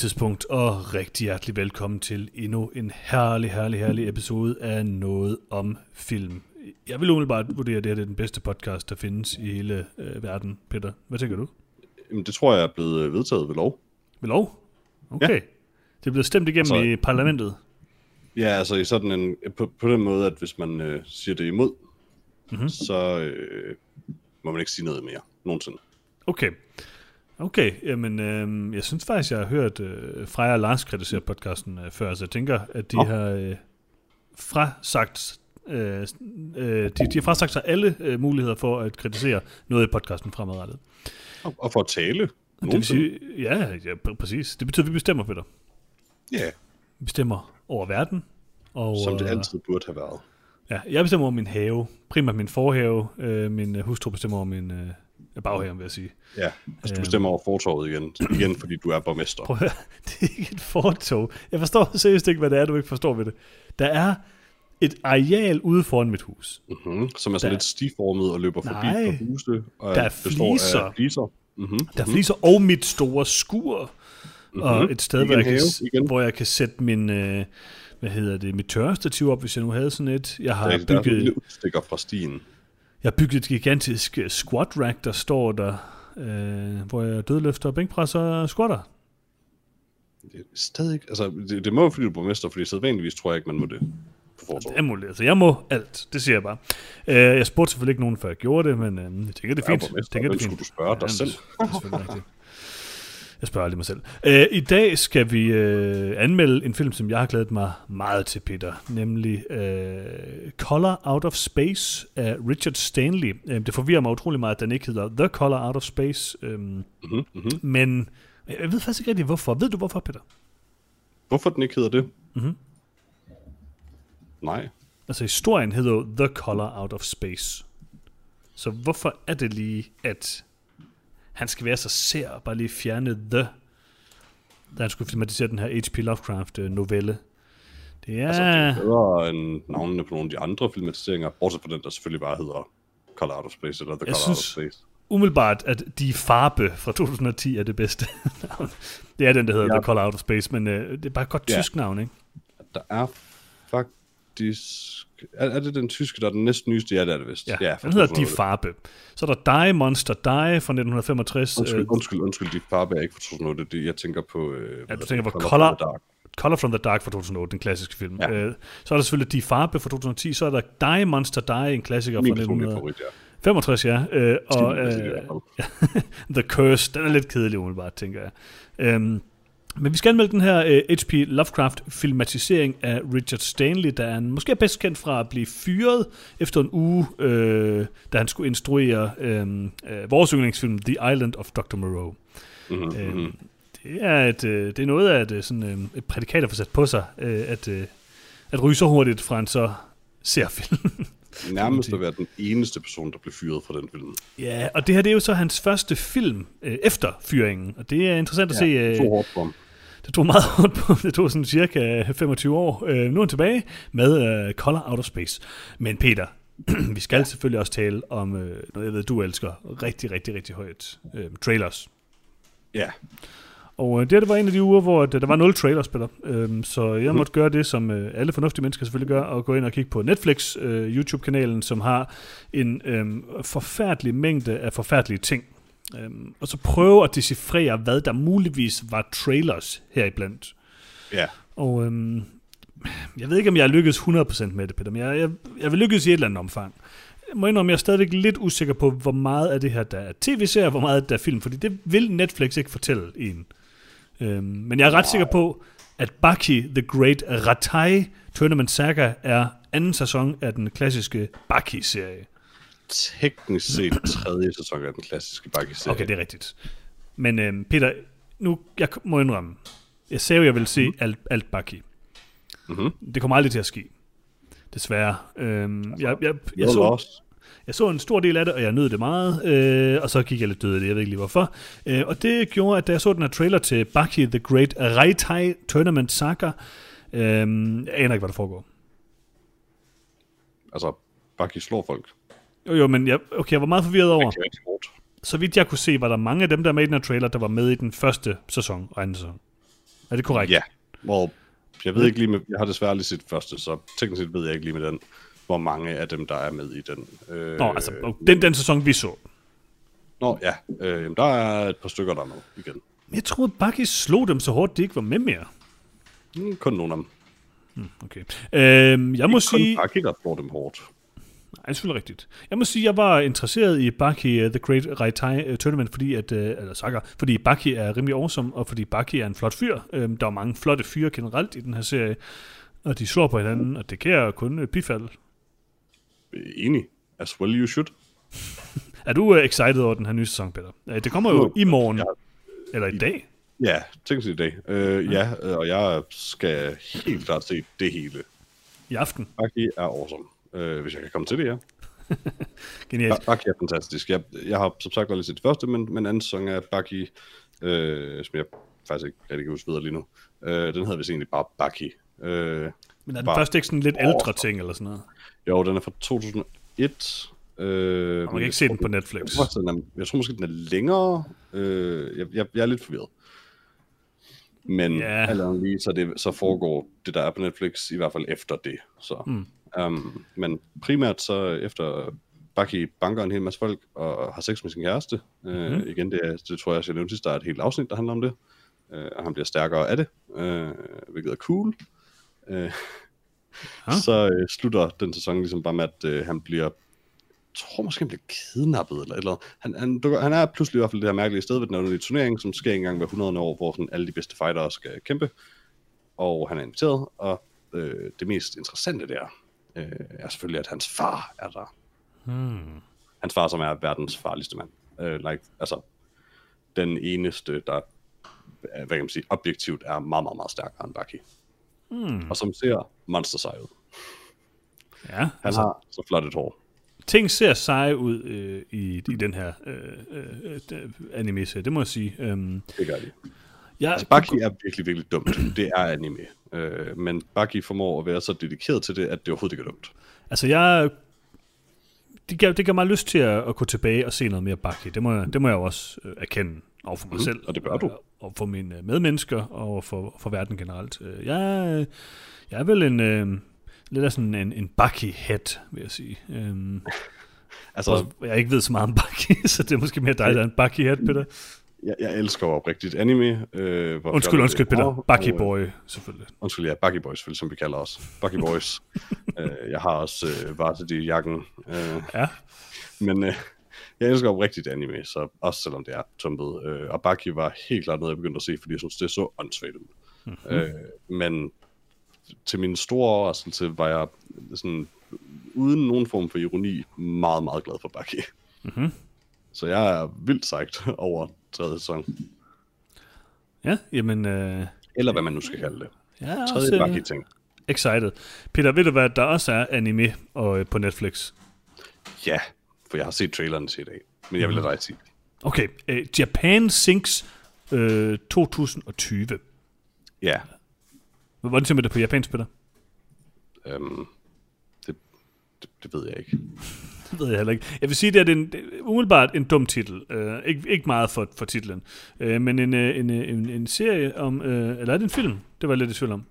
Tidspunkt, og rigtig hjertelig velkommen til endnu en herlig, herlig, herlig episode af Noget om Film. Jeg vil umiddelbart vurdere, at det her er den bedste podcast, der findes i hele øh, verden. Peter, hvad tænker du? Jamen, det tror jeg er blevet øh, vedtaget ved lov. Ved lov? Okay. Ja. Det er blevet stemt igennem Så- i parlamentet. Ja, altså i sådan en, på, på den måde, at hvis man øh, siger det imod, mm-hmm. så øh, må man ikke sige noget mere nogensinde. Okay. Okay, jamen, øh, jeg synes faktisk, jeg har hørt øh, Freja og Lars kritisere podcasten øh, før, så jeg tænker, at de Nå. har øh, frasagt, øh, øh, de, de har frasagt sig alle øh, muligheder for at kritisere noget i podcasten fremadrettet. Og, og for at tale Det vil sige, ja, ja, pr- præcis. Det betyder, at vi bestemmer, Peter. Ja, Vi bestemmer over verden. Og, som det øh, altid burde have været. Ja, jeg bestemmer over min have. Primært min forhave. Øh, min øh, hustru bestemmer over min øh, baghave, vil jeg sige. Ja, altså du Øhm. bestemmer over fortorvet igen, igen fordi du er borgmester. Prøv at det er ikke et fortog. Jeg forstår seriøst ikke, hvad det er, du ikke forstår ved det. Der er et areal ude foran mit hus. Mm-hmm. Som er sådan Der- lidt stiformet og løber forbi Nej. et par huse. Og Der er fliser. Af fliser. Mm-hmm. Der er fliser og mit store skur. Mm-hmm. Og et sted, hvor jeg, kan, igen. hvor jeg kan sætte min, øh, hvad hedder det, mit tørrestativ op, hvis jeg nu havde sådan et. Jeg har Der, er- der er bygget, udstikker fra stien. jeg har bygget et gigantisk øh, squat rack, der står der, øh, hvor jeg dødløfter og bænkpresser og squatter. Det er stadig ikke, altså det, det må jo fordi du er borgmester, fordi sædvanligvis tror jeg ikke, man må det på fortorvet. Jeg må, altså, jeg må alt, det siger jeg bare. Øh, jeg spurgte selvfølgelig ikke nogen, før jeg gjorde det, men øh, jeg tænker, det er er fint. Jeg tænker, det er fint. skulle du spørge dig Ja, selv? Det er selvfølgelig rigtigt. Jeg spørger aldrig mig selv. Øh, I dag skal vi øh, anmelde en film, som jeg har glædet mig meget til, Peter. Nemlig øh, Color Out of Space af Richard Stanley. Øh, det forvirrer mig utrolig meget, at den ikke hedder The Color Out of Space. Øh, Mm-hmm, mm-hmm. men jeg ved faktisk ikke rigtig, hvorfor. Ved du hvorfor, Peter? Hvorfor den ikke hedder det? Mhm. Nej. Altså historien hedder jo The Color Out of Space. Så hvorfor er det lige, at han skal være så sær og bare lige fjerne The, da han skulle filmatisere den her H.P. Lovecraft øh, novelle? Det er... Altså, det er bedre end navnene på nogle af de andre filmatiseringer, bortset fra den, der selvfølgelig bare hedder Color Out of Space, eller The Jeg Color Out of synes- Space. umiddelbart, at De Farbe fra 2010 er det bedste navn. Det er den, der hedder Ja. The Color Out of Space, men øh, det er bare et godt Ja. tysk navn, ikke? Der er faktisk... Er, er det den tyske, der er den næsten nyeste? Ja, det er det vist. Ja, ja ja den hedder De 2008. Farbe. Så er der Die Monster Die fra 1965. Undskyld, øh, undskyld, undskyld, de farbe er ikke fra 2008. Det, jeg tænker på... Øh, hvad du er tænker på Color-. Color from the Dark fra 2008, den klassiske film. Ja. Øh, så er der selvfølgelig Die Farbe fra 2010, så er der Die Monster Die, en klassiker Min fra personlige favorit, ja. 1965, ja. Øh, og øh. The Curse, den er lidt kedelig umiddelbart, tænker jeg. Øhm, men vi skal anmelde den her øh, H.P. Lovecraft-filmatisering af Richard Stanley, der er måske er bedst kendt fra at blive fyret efter en uge, øh, da han skulle instruere øh, øh, vores yndlingsfilm The Island of Dr. Moreau. Mhm, Øh, mhm. det, er et, øh, det er noget af et, øh, sådan, øh, et prædikat at få sat på sig, øh, at, øh, at ryge så hurtigt fra en så ser film. Nærmest at være den eneste person, der blev fyret fra den film. ja, og det her det er jo så hans første film øh, efter fyringen, og det er interessant at se. Ja, Øh, to hårdt. Det tog meget hårdt på, det tog sådan cirka 25 år. Øh, nu er han tilbage med øh, Color Out of Space. Men Peter, vi skal selvfølgelig også tale om øh, noget, jeg ved, du elsker rigtig, rigtig, rigtig højt. Øh, trailers. Ja, Og øh, det, var en af de uger, hvor øh, der var nul trailers, Peter. Øhm, så jeg måtte gøre det, som øh, alle fornuftige mennesker selvfølgelig gør, og gå ind og kigge på Netflix, øh, YouTube-kanalen, som har en øh, forfærdelig mængde af forfærdelige ting. Øhm, og så prøve at decifrere, hvad der muligvis var trailers heriblandt. ja. Og øhm, jeg ved ikke, om jeg er lykkedes 100% med det, Peter, men jeg, jeg, jeg vil lykkes i et eller andet omfang. Jeg må indrømme, jeg er stadigvæk lidt usikker på, hvor meget af det her, der er tv-serier, og hvor meget der er film, fordi det vil Netflix ikke fortælle en. Øhm, men jeg er ret sikker på, at Baki The Great Ratai Tournament Saga er anden sæson af den klassiske Baki-serie. Teknisk set tredje sæson af den klassiske bakke Okay, det er rigtigt. Men øhm, Peter, nu jeg må indrømme, jeg sagde jo, jeg vil se alt, alt Baki. Mhm. Det kommer aldrig til at ske. Desværre. Øhm, jeg, jeg, jeg, Jeg så. Jeg så en stor del af det, og jeg nød det meget, øh, og så gik jeg lidt død i det, jeg ved ikke lige hvorfor. Øh, og det gjorde, at da jeg så den her trailer til Baki The Great Raitai Tournament Saga, øh, jeg aner ikke, hvad der foregår. Altså, Bucky slår folk. Jo, jo, men jeg, okay, jeg var meget forvirret over. Så vidt jeg kunne se, var der mange af dem, der er med i den her trailer, der var med i den første sæson og anden sæson. Er det korrekt? Ja, hvor jeg ved ikke lige med, jeg har desværre lige set første, så teknisk set ved jeg ikke lige med den, hvor mange af dem, der er med i den. Øh, Nå, altså, den, den sæson, vi så. Nå, ja, øh, der er et par stykker, der er med igen. Jeg troede, Bucky slog dem så hårdt, de ikke var med mere. Mm, kun nogle af dem. Okay. Øhm, jeg må Kun sige... Bucky, der slår dem hårdt. Er selvfølgelig rigtigt. Jeg må sige, at jeg var interesseret i Baki uh, The Great Raitai uh, Tournament, fordi at, uh, eller saga, fordi Baki er rimelig awesome, og fordi Baki er en flot fyr. Um, der er mange flotte fyre generelt i den her serie, og de slår på hinanden, og det kan jeg kun uh, bifalde. Øh, Enig. As well you should. Er du uh, excited over den her nye sæson, Peter? Uh, det kommer jo Jo. i morgen, Ja. eller i dag. Ja, set i dag. Øh, ja, øh, og jeg skal helt klart se det hele. I aften. Bucky er awesome. Øh, hvis jeg kan komme til det, ja. Genialt. Bucky er fantastisk. Jeg, jeg har som sagt aldrig set det første, men, men anden sæson af Bucky, øh, som jeg faktisk ikke rigtig kan huske videre lige nu, øh, den hedder vist egentlig bare Bucky. Øh, Men er den første ikke sådan lidt ældre ting, eller sådan noget? jo, den er fra 2001. Øh, Og man kan ikke se den på Netflix. Jeg tror, den er, jeg tror måske, den er længere. Øh, jeg, jeg, jeg er lidt forvirret. Men Ja. yeah. alt andet lige, så, det, så foregår det, der er på Netflix, i hvert fald efter det. Så. Mm. Um, men primært så efter Bucky banker en hel masse folk og har sex med sin kæreste. Mm. Uh, igen, det, er, det tror jeg, jeg nævnte sidst, der er et helt afsnit, der handler om det. Uh, og han bliver stærkere af det, uh, hvilket er cool. Uh. Så uh, slutter den sæson ligesom bare med, at uh, han bliver tror måske, han bliver kidnappet eller eller. Han, han, dukker, han er pludselig i hvert fald det her mærkelige sted ved den underlige turnering, som sker en gang hver 100 år, hvor sådan alle de bedste fightere skal kæmpe. Og han er inviteret, og øh, det mest interessante der øh, er selvfølgelig, at hans far er der. Hmm. Hans far, som er verdens farligste mand. Øh, like, altså, den eneste, der hvad kan man sige, objektivt er meget, meget, meget stærkere end Bucky. Hmm. Og som ser monster sej ud. Ja, Han altså, har så flot et hår. ting ser seje ud øh, i, i den her øh, øh, øh, anime serie, det må jeg sige. Øhm, Det gør de. Jeg, Altså, Bucky er virkelig, virkelig dumt. Det er anime. Øh, men Bucky formår at være så dedikeret til det, at det overhovedet ikke er dumt. Altså, jeg... Det gav, det gav mig lyst til at, at gå tilbage og se noget mere Bucky. Det må, jeg- det må jeg jo også øh, erkende over for mig Mhm, selv. og det bør du. Og, og for mine øh, medmennesker, og for, for verden generelt. Øh, Jeg, jeg er vel en... Øh, lidt af sådan en, en Bucky-head, vil jeg sige. Øhm, Altså, jeg ikke ved så meget om Bucky, så det er måske mere dig, der er en Bucky-head, Peter. Jeg, jeg elsker jo oprigtigt anime. Øh, hvor Undskyld, undskyld, er. Peter. Bucky Og, Boy, selvfølgelig. Undskyld, ja, Bucky Boys, selvfølgelig, som vi kalder os. Bucky Boys. øh, jeg har også øh, varsity-jakken. Øh, Ja. men øh, jeg elsker oprigtigt anime, så også selvom det er tumpet. Øh, og Bucky var helt klart noget, jeg begyndte at se, fordi jeg synes, det er så åndssvagt ud. Mm-hmm. Øh, men til min store overraskelse var jeg sådan, uden nogen form for ironi, meget, meget glad for Bucky. Mhm. Så jeg er vildt sejt over tredje sæson. Ja, jamen... Øh, Eller hvad man nu skal kalde det. er Tredje også Bucky-ting. excited. Peter, ved du hvad, der også er anime og, øh, på Netflix? Ja, for jeg har set traileren til i dag. Men jeg vil lade dig sige. Okay, øh, Japan Sinks øh, 2020. Ja, Hvordan siger man det på japansk, Peter? øhm, det, det, det ved jeg ikke. Ved jeg heller ikke. Jeg vil sige, det er en, umiddelbart en dum titel. Uh, ikke, ikke meget for, for titlen. Uh, men en, uh, en, uh, en, en serie om... Uh, eller er det en film? Det var jeg lidt i tvivl om.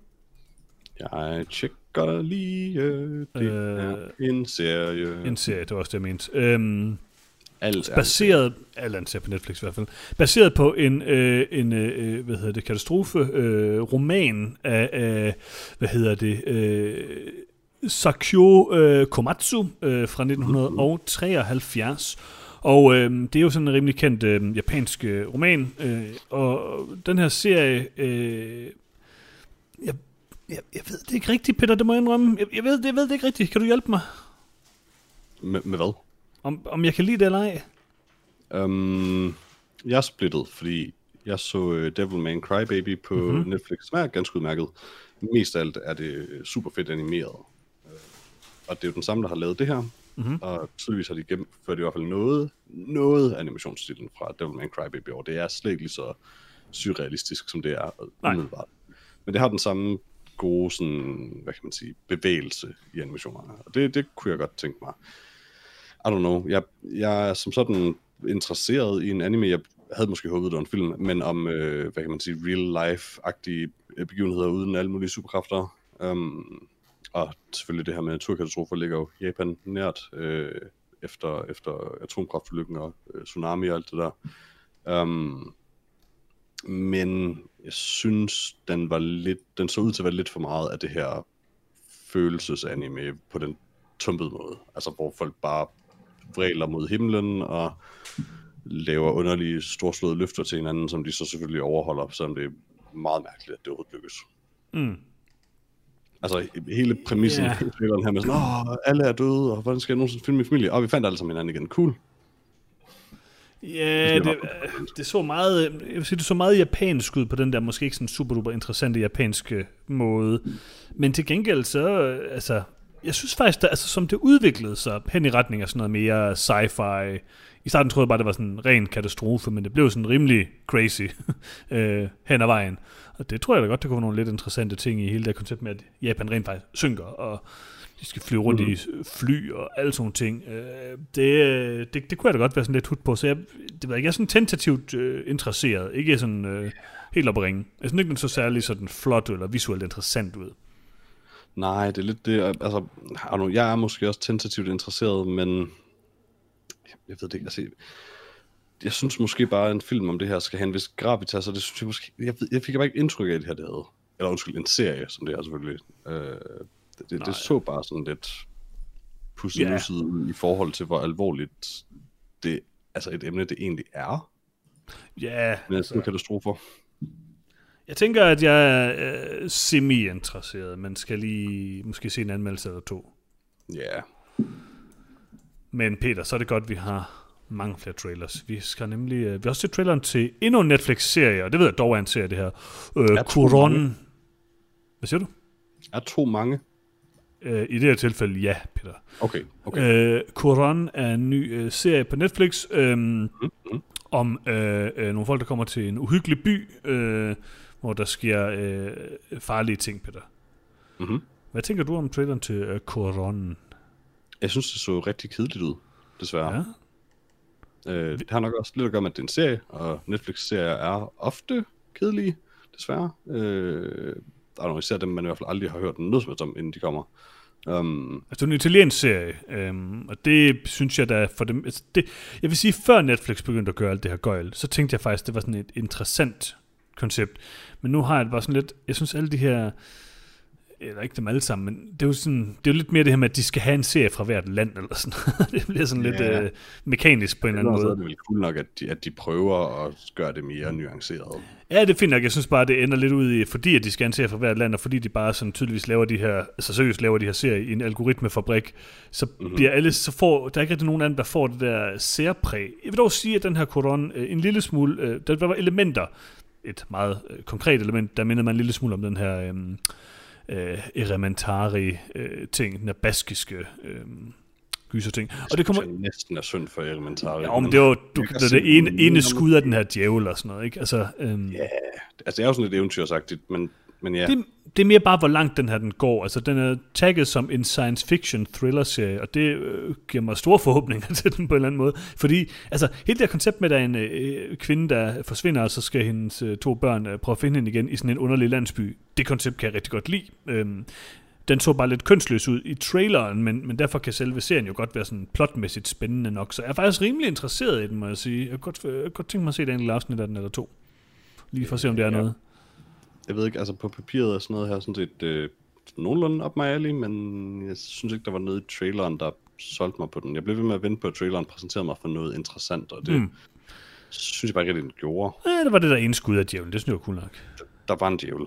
Jeg tjekker lige. øh, Det Øh, er en serie. En serie, det var også det, jeg mente. Um, Alt er baseret, eller en serie på Netflix i hvert fald, baseret på en, øh, en øh, hvad hedder det, katastrofe øh, roman af, af, hvad hedder det, øh, Sakyo øh, Komatsu øh, fra 1973. Og øh, det er jo sådan en rimelig kendt øh, japansk øh, roman, øh, og den her serie, øh, jeg, jeg, jeg ved det ikke rigtigt, Peter, det må jeg indrømme. Jeg, jeg, ved, jeg ved det ikke rigtigt. Kan du hjælpe mig? Med, med hvad? Om, om jeg kan lide det eller ej? Um, jeg er splittet, fordi jeg så uh, Devilman Crybaby på Mhm. mm-hmm. Netflix, som er ganske udmærket. Mest af alt er det super fedt animeret. Og det er jo den samme, der har lavet det her. Mhm. Mm-hmm. Og tydeligvis har de gennemført i hvert fald noget, noget animationsstilen fra Devilman Crybaby over. Det er slet ikke lige så surrealistisk, som det er umiddelbart. Men det har den samme gode sådan, hvad kan man sige, bevægelse i animationerne. Og det, det kunne jeg godt tænke mig. I don't know. Jeg, jeg er som sådan interesseret i en anime. Jeg havde måske håbet, det var en film, men om, øh, hvad kan man sige, real-life-agtige begivenheder uden alle mulige superkræfter. Um, og selvfølgelig det her med naturkatastrofer ligger jo Japan nært øh, efter, efter atomkraftulykken og øh, tsunami og alt det der. Um, men jeg synes, den var lidt, den så ud til at være lidt for meget af det her følelsesanime på den tumpede måde. Altså hvor folk bare vræler mod himlen og laver underlige storslåede løfter til hinanden, som de så selvfølgelig overholder, selvom det er meget mærkeligt, at det overhovedet lykkes. Mm. Altså hele præmissen yeah. her med sådan, åh, alle er døde, og hvordan skal jeg nogensinde filme min familie? Og vi fandt alle sammen hinanden igen. Cool. Ja, det, det, så meget, jeg vil sige, det så meget japansk ud på den der måske ikke sådan super duper interessante japanske måde. Men til gengæld så, altså, jeg synes faktisk, at altså, som det udviklede sig hen i retning af sådan noget mere sci-fi. I starten troede jeg bare, det var sådan en ren katastrofe, men det blev sådan rimelig crazy øh, hen ad vejen. Og det tror jeg da godt, det kunne være nogle lidt interessante ting i hele det koncept med, at Japan rent faktisk synker, og de skal flyve rundt mm. i fly og alle sådan ting. Øh, det, det, det kunne jeg da godt være sådan lidt hud på, så jeg, det ved ikke, jeg er sådan tentativt øh, interesseret, ikke sådan øh, helt op at ringe. Jeg synes ikke, den så særlig sådan flot eller visuelt interessant ud. Nej, det er lidt det, altså, jeg er måske også tentativt interesseret, men jeg ved det ikke, altså, jeg synes måske bare, at en film om det her skal have en vis gravitas, og det synes jeg måske, jeg, jeg fik bare ikke indtryk af det her, det havde. Eller undskyld, en serie, som det er selvfølgelig. Øh, det, det, det så bare sådan lidt pussenuset yeah. ud i forhold til, hvor alvorligt det, altså et emne, det egentlig er. Ja. Men altså, katastrofer. Jeg tænker, at jeg er øh, semi-interesseret, men skal lige måske se en anmeldelse eller to. Ja. Yeah. Men Peter, så er det godt, vi har mange flere trailers. Vi skal nemlig, øh, vi har også set traileren til endnu en Netflix-serie, og det ved jeg dog er en serie, det her. Øh, Kuron. Hvad siger du? Er to mange? Øh, I det her tilfælde, ja, Peter. Okay, okay. Øh, Kuron er en ny øh, serie på Netflix, øh, mm-hmm. om øh, øh, nogle folk, der kommer til en uhyggelig by, øh, hvor der sker øh, farlige ting, Peter. Mm-hmm. Hvad tænker du om traileren til øh, Kuron? Jeg synes, det så rigtig kedeligt ud, desværre. Ja. Øh, det har nok også lidt at gøre med, at det er en serie, og Netflix-serier er ofte kedelige, desværre. Øh, der er nogle især dem, man i hvert fald aldrig har hørt noget som om, inden de kommer. Um, altså, det er en italiensk serie, um, og det synes jeg da for dem... Altså det, jeg vil sige, før Netflix begyndte at gøre alt det her gøjl, så tænkte jeg faktisk, det var sådan et interessant koncept. Men nu har jeg det bare sådan lidt... Jeg synes, alle de her eller ikke dem alle sammen, men det er jo, sådan, det er jo lidt mere det her med, at de skal have en serie fra hvert land, eller sådan Det bliver sådan ja. lidt øh, mekanisk på en eller anden måde. Det er vel cool nok, at de, at de prøver at gøre det mere nuanceret. Ja, det finder nok. Jeg synes bare, det ender lidt ud i, fordi at de skal have en serie fra hvert land, og fordi de bare sådan tydeligvis laver de her, altså seriøst laver de her serier i en algoritmefabrik, så mm-hmm. bliver alle, så får, der er ikke rigtig nogen anden, der får det der særpræg. Jeg vil dog sige, at den her koron, øh, en lille smule, øh, der var elementer, et meget øh, konkret element, der minder man en lille smule om den her... Øh, øh, elementari øh, ting, den der baskiske øh, gyser ting. Og det kommer næsten er synd for elementari. Ja, men det var du, det, det ene, ene skud af den her djævel og sådan noget, ikke? Altså, øhm, ja, altså det er jo sådan lidt eventyrsagtigt, men men ja. Det, det er mere bare, hvor langt den her den går. Altså, den er tagget som en science fiction thriller-serie, og det øh, giver mig store forhåbninger til den på en eller anden måde. Fordi, altså, hele det her koncept med, at der er en øh, kvinde, der forsvinder, og så skal hendes øh, to børn øh, prøve at finde hende igen i sådan en underlig landsby, det koncept kan jeg rigtig godt lide. Øhm, den så bare lidt kønsløs ud i traileren, men, men derfor kan selve serien jo godt være sådan plotmæssigt spændende nok. Så jeg er faktisk rimelig interesseret i den, må jeg sige. Jeg kan godt, jeg godt tænke mig at se et enkelt afsnit af den eller to. Lige for at se, om det er ja. noget jeg ved ikke, altså på papiret er sådan noget her sådan set øh, nogenlunde op mig ærlig, men jeg synes ikke, der var noget i traileren, der solgte mig på den. Jeg blev ved med at vente på, at traileren præsenterede mig for noget interessant, og det mm. synes jeg bare ikke, at den gjorde. Ja, det var det der ene skud af djævlen, det synes jeg var cool nok. Der var en djævel.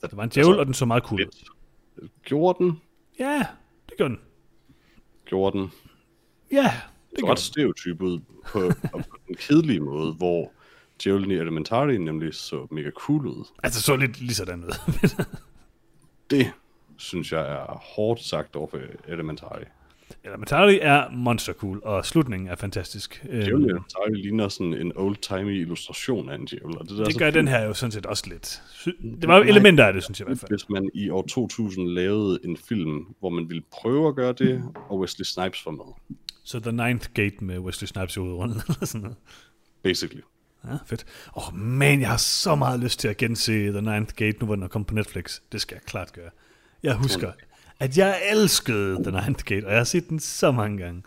Der, der var en djævel, altså, og den så meget cool ud. Gjorde den? Ja, det gjorde den. Gjorde den? Ja, det gjorde den. ret stereotyp ud på, på en kedelig måde, hvor Djævlen i Elementary nemlig så mega cool ud. Altså så lidt lige sådan ud. det synes jeg er hårdt sagt over for Elementary. eller Matari er monster cool, og slutningen er fantastisk. Øhm, Djævlen Atari ligner sådan en old-timey illustration af en djævel. og Det, der er det gør fint. den her jo sådan set også lidt. Det var jo elementer af det, synes jeg i hvert fald. Hvis man i år 2000 lavede en film, hvor man ville prøve at gøre det, og Wesley Snipes var med. Så The Ninth Gate med Wesley Snipes i hovedrollen, eller sådan noget. Basically. Ja, fedt. Åh, oh, man, jeg har så meget lyst til at gense The Ninth Gate, nu hvor den er kommet på Netflix. Det skal jeg klart gøre. Jeg husker, at jeg elskede The Ninth Gate, og jeg har set den så mange gange.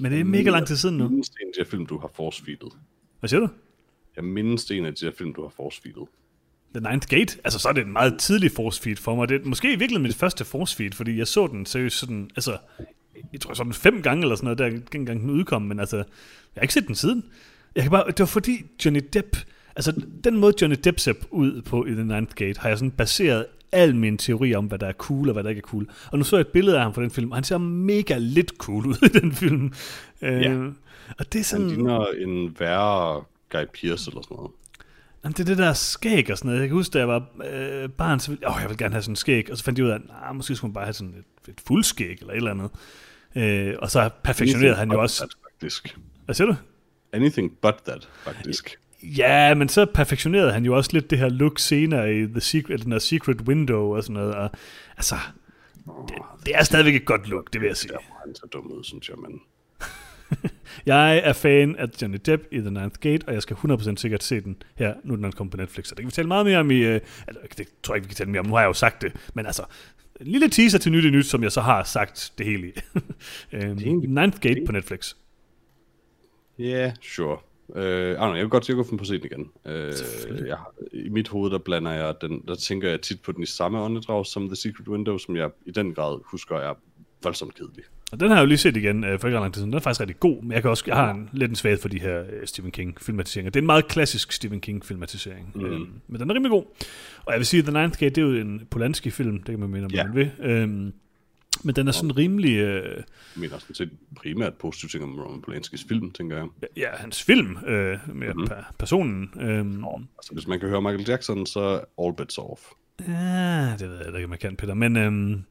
Men det er mega lang tid siden nu. Jeg mindes en af de her film, du har force-feedet. Hvad siger du? Jeg mindes en af de her film, du har force-feedet. The Ninth Gate? Altså, så er det en meget tidlig force feed for mig. Det er måske i virkeligheden mit første force feed, fordi jeg så den seriøst sådan, altså, jeg tror sådan fem gange eller sådan noget, der dengang den udkom, men altså, jeg har ikke set den siden. Jeg kan bare, det var fordi Johnny Depp, altså den måde Johnny Depp ser ud på i The Ninth Gate, har jeg sådan baseret al min teori om, hvad der er cool og hvad der ikke er cool. Og nu så jeg et billede af ham fra den film, og han ser mega lidt cool ud i den film. Ja. Øh, og det er Han sådan... ligner en værre Guy Pearce eller sådan noget. Jamen, det er det der skæg og sådan noget. Jeg kan huske, da jeg var øh, barn, så ville åh, jeg vil gerne have sådan en skæg. Og så fandt jeg ud af, at nah, måske skulle man bare have sådan et, et fuldskæg eller et eller andet. Øh, og så perfektionerede han jo også... Faktisk. Hvad siger du? Anything but that, faktisk. Ja, men så perfektionerede han jo også lidt det her look senere i The Secret, den Secret Window og sådan noget. Og, altså, det, det er stadigvæk et godt look, det vil jeg sige. Der var han så dum ud, synes jeg, men... Jeg er fan af Johnny Depp i The Ninth Gate, og jeg skal 100% sikkert se den her, nu er den kommet på Netflix. Så det kan vi tale meget mere om i... Øh, altså, det tror jeg ikke, vi kan tale mere om, nu har jeg jo sagt det. Men altså, en lille teaser til nyt i nyt, som jeg så har sagt det hele i. øhm, Ninth Gate på Netflix. Ja, yeah, sure. Uh, I don't know, jeg vil godt på at se den igen. Uh, jeg, I mit hoved, der blander jeg den, der tænker jeg tit på den i samme åndedrag som The Secret Window, som jeg i den grad husker er voldsomt kedelig. Og den har jeg jo lige set igen øh, for ikke lang tid siden. Den er faktisk rigtig god, men jeg, kan også, jeg har en, lidt en svaghed for de her øh, Stephen King-filmatiseringer. Det er en meget klassisk Stephen King-filmatisering, mm. øhm, men den er rimelig god. Og jeg vil sige, at The Ninth Gate, det er jo en Polanski-film, det kan man mene, om Ja. man vil. Øhm, men den er sådan rimelig... Øh, Jeg mener sådan set primært positive ting om Roman Polanskis film, tænker jeg. ja, hans film, øh, med mm-hmm. per, personen. Øhm, Altså, hvis man kan høre Michael Jackson, så all bets off. ja, det ved jeg ikke, om jeg kan, Peter. Men, øhm, men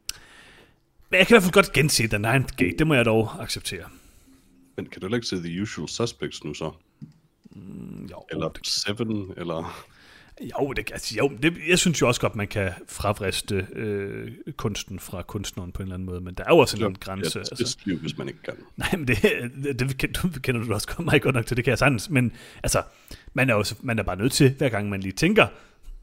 jeg kan i hvert fald godt gense The Ninth Gate. Det må jeg dog acceptere. Men kan du ikke se The Usual Suspects nu så? Jo, Eller Seven, eller... jo, det, altså, jo det, jeg synes jo også godt, man kan fravriste øh, kunsten fra kunstneren på en eller anden måde. Men der er jo også en eller anden grænse. Ja, det er altså. liv, hvis man ikke kan. Nej, men det, det, det kender, du også godt- mig godt nok til, det kan jeg sagtens. Men altså, man er, jo, man er bare nødt til, hver gang man lige tænker,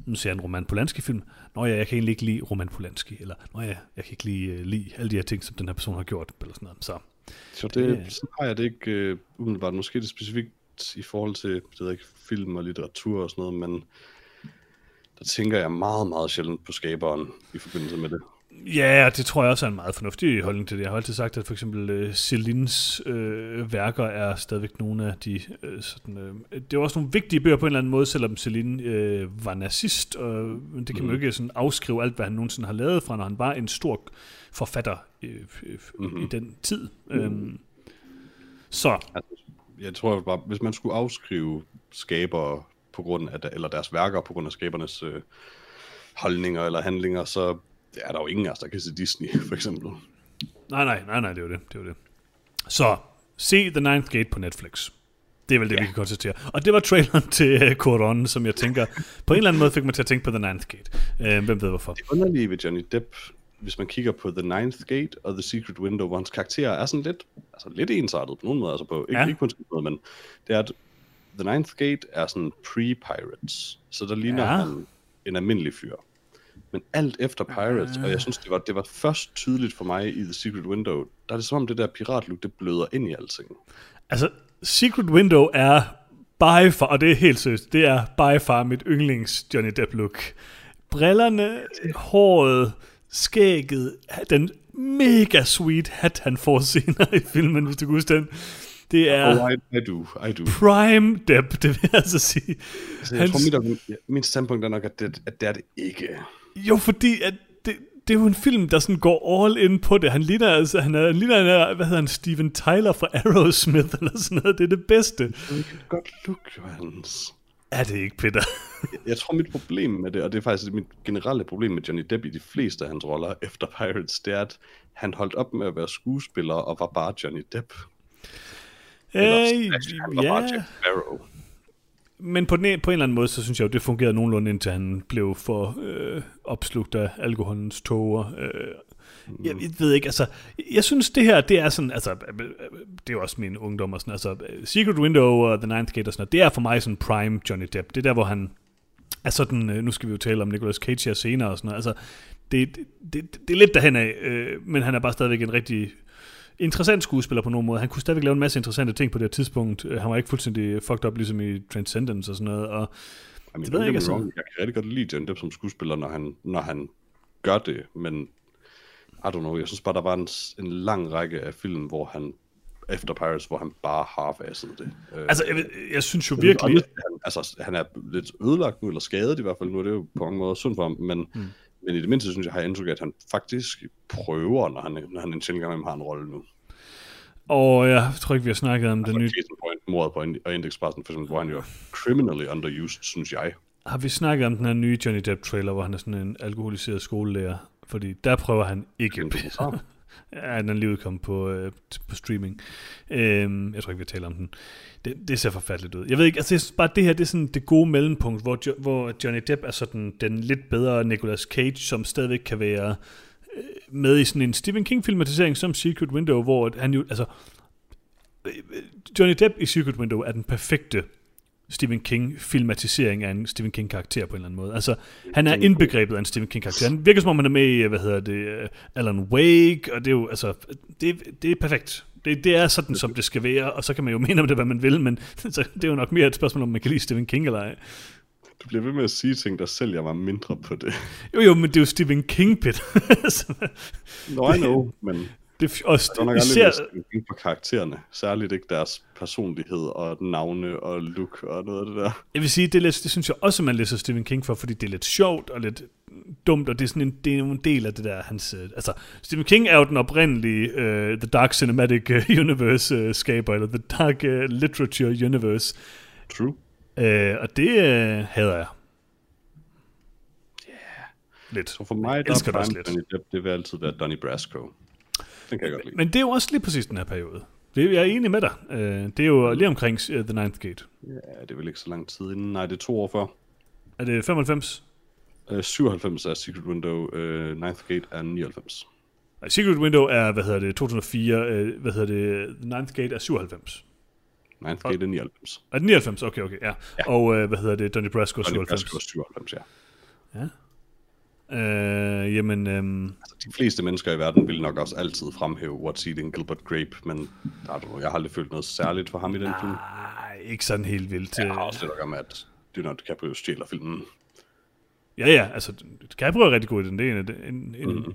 nu ser jeg en Roman Polanski-film, Nå ja, jeg kan egentlig ikke lide Roman Polanski, eller Nå ja, jeg kan ikke lide, uh, lide alle de her ting, som den her person har gjort, eller sådan noget. Så Så det, Det- det... sådan har jeg det ikke uh, umiddelbart. Måske det specifikt i forhold til det ved ikke, film og litteratur og sådan noget, men der tænker jeg meget, meget sjældent på skaberen i forbindelse med det. Ja, det tror jeg også er en meget fornuftig holdning til det. Jeg har altid sagt, at for eksempel øh, Celines øh, værker er stadigvæk nogle af de... Øh, sådan, øh, det er også nogle vigtige bøger på en eller anden måde, selvom Celine øh, var nazist. Og, men det kan man jo ikke sådan afskrive alt, hvad han nogensinde har lavet fra, når han var en stor forfatter øh, øh, mm-hmm. i den tid. Mm. Øhm, så Altså, jeg tror bare, hvis man skulle afskrive skabere på grund af, eller deres værker på grund af skabernes øh, holdninger eller handlinger, så er der jo ingen af os, der kan se Disney, for eksempel. Nej, nej, nej, nej, det er det. det, er det. Så, se The Ninth Gate på Netflix. Det er vel det, ja. vi kan konstatere. Og det var traileren til uh, Coron, som jeg tænker, på en eller anden måde fik mig til at tænke på The Ninth Gate. Uh, hvem ved hvorfor? Det underlige ved Johnny Depp, hvis man kigger på The Ninth Gate og The Secret Window, hvor hans karakterer er sådan lidt, altså lidt ensartet på nogen måde, altså på, ikke, Ja. ikke på en måde, men det er, at The Ninth Gate er sådan pre-Pirates, så der ligner Ja. han en almindelig fyr. Men alt efter Pirates, og jeg synes, det var, det var først tydeligt for mig i The Secret Window, der er det som om det der piratlook, det bløder ind i alting. Altså, Secret Window er by far, og det er helt seriøst, det er by far mit yndlings Johnny Depp look. Brillerne, håret, skægget, den mega sweet hat, han får senere i filmen, hvis du kan huske den. Det er Oh, I, I do, I do. prime Depp, det vil jeg altså sige. Så jeg tror, mit, mit standpunkt er nok, at det, at det er det ikke. Jo, fordi at det, det er jo en film, der sådan går all in på det. Han ligner, altså, han er, han ligner, han er, hvad hedder han, Steven Tyler fra Aerosmith, eller sådan noget. Det er det bedste. Det er godt look, Johans. er det ikke, Peter. Jeg tror, mit problem med det, og det er faktisk mit generelle problem med Johnny Depp i de fleste af hans roller efter Pirates, det er, at han holdt op med at være skuespiller og var bare Johnny Depp. Øh, ja, Sparrow. men på, den, på en eller anden måde, så synes jeg jo, det fungerede nogenlunde, indtil han blev for øh, opslugt af alkoholens tåger. Øh, jeg, jeg ved ikke, altså, jeg synes det her, det er sådan, altså, øh, øh, det er også min ungdom og sådan, altså, øh, Secret Window og The Ninth Gate og sådan noget, det er for mig sådan prime Johnny Depp. Det er der, hvor han er sådan, nu skal vi jo tale om Nicolas Cage her senere og sådan noget, altså, det, det, det, det er lidt derhen af, øh, men han er bare stadigvæk en rigtig interessant skuespiller på nogen måde. Han kunne stadigvæk lave en masse interessante ting på det tidspunkt. Øh, Han var ikke fuldstændig fucked up, ligesom i Transcendence og sådan noget, og I mean, Det ved jeg ikke, altså. Jeg kan rigtig godt lide Johnny Depp som skuespiller, når han, når han gør det, men I don't know, jeg synes bare, der var en, en lang række af film, hvor han efter Pirates, hvor han bare half-assede det. Øh, altså, jeg, jeg synes jo virkelig, Han, altså, han er lidt ødelagt nu, eller skadet i hvert fald nu, er det jo på mange måder sundt for ham, men, mm. Men i det mindste synes jeg, har jeg indtryk af, at han faktisk prøver, når han, når han en sjældent gang har en rolle nu. og jeg tror ikke, vi har snakket om den Den nye... Point, mordet på og Indexpressen, for eksempel, hvor han jo er criminally underused, synes jeg. Har vi snakket om den her nye Johnny Depp-trailer, hvor han er sådan en alkoholiseret skolelærer? Fordi der prøver han ikke. Ja, den lige udkommet på, øh, på streaming. Øhm, jeg tror ikke, vi taler om den. Det, det ser forfærdeligt ud. Jeg ved ikke, altså jeg synes bare, det her det er sådan det gode mellempunkt, hvor, jo, hvor Johnny Depp er sådan den lidt bedre Nicolas Cage, som stadigvæk kan være øh, med i sådan en Stephen King-filmatisering som Secret Window, hvor han jo, altså øh, øh, Johnny Depp i Secret Window er den perfekte Stephen King-filmatisering af en Stephen King-karakter på en eller anden måde. Altså, han er indbegrebet af en Stephen King-karakter. Han virker som om, han er med i, hvad hedder det, øh, Alan Wake, og det er jo, altså, det, det er perfekt. Det, det er sådan, som det skal være, og så kan man jo mene om det, hvad man vil, men så, det er jo nok mere et spørgsmål, om man kan lide Stephen King eller ej. Du bliver ved med at sige ting, der sælger mig mindre på det. Jo, jo, men det er jo Stephen King, Pit. Så No, I know, men det, og jeg har nok især, Stephen på karaktererne. Særligt ikke deres personlighed og navne og look og noget af det der. Jeg vil sige, det, er lidt, det synes jeg også, man læser Stephen King for, fordi det er lidt sjovt og lidt dumt, og det er sådan en, det er en del af det der, hans... øh, Altså, Stephen King er jo den oprindelige uh, The Dark Cinematic øh, Universe uh, skaber, eller The Dark uh, Literature Universe, True. uh, og det uh, hader jeg. Lidt. Så for mig, der det er prime lidt. Johnny Depp, det vil altid være Donnie Brasco. Den kan jeg godt lide. Men det er jo også lige præcis den her periode. Det, jeg er enig med dig. Uh, det er jo lige omkring uh, The Ninth Gate. Ja, det er vel ikke så lang tid inden. Nej, det er to år før. Er det 95? Uh, 97 er Secret Window, uh, Ninth Gate er 99. Nej, Secret Window er, hvad hedder det, 2004, uh, hvad hedder det, The Ninth Gate er 97. Ninth Gate er 99. Er det 99? Okay, okay, ja. ja. Og øh, hvad hedder det? Donnie Brasco er Donnie 97. Brasco er 97, ja. Øh, jamen, øhm, Altså, de fleste mennesker i verden vil nok også altid fremhæve What's Eating Gilbert Grape, men don't know, jeg har aldrig følt noget særligt for ham i den film. nej, ikke sådan helt vildt. Jeg har Øh, også lidt at med, at Leonardo DiCaprio stjæler filmen. Ja, ja, altså, Caprio er rigtig god i den. Det er en, en, en, mm.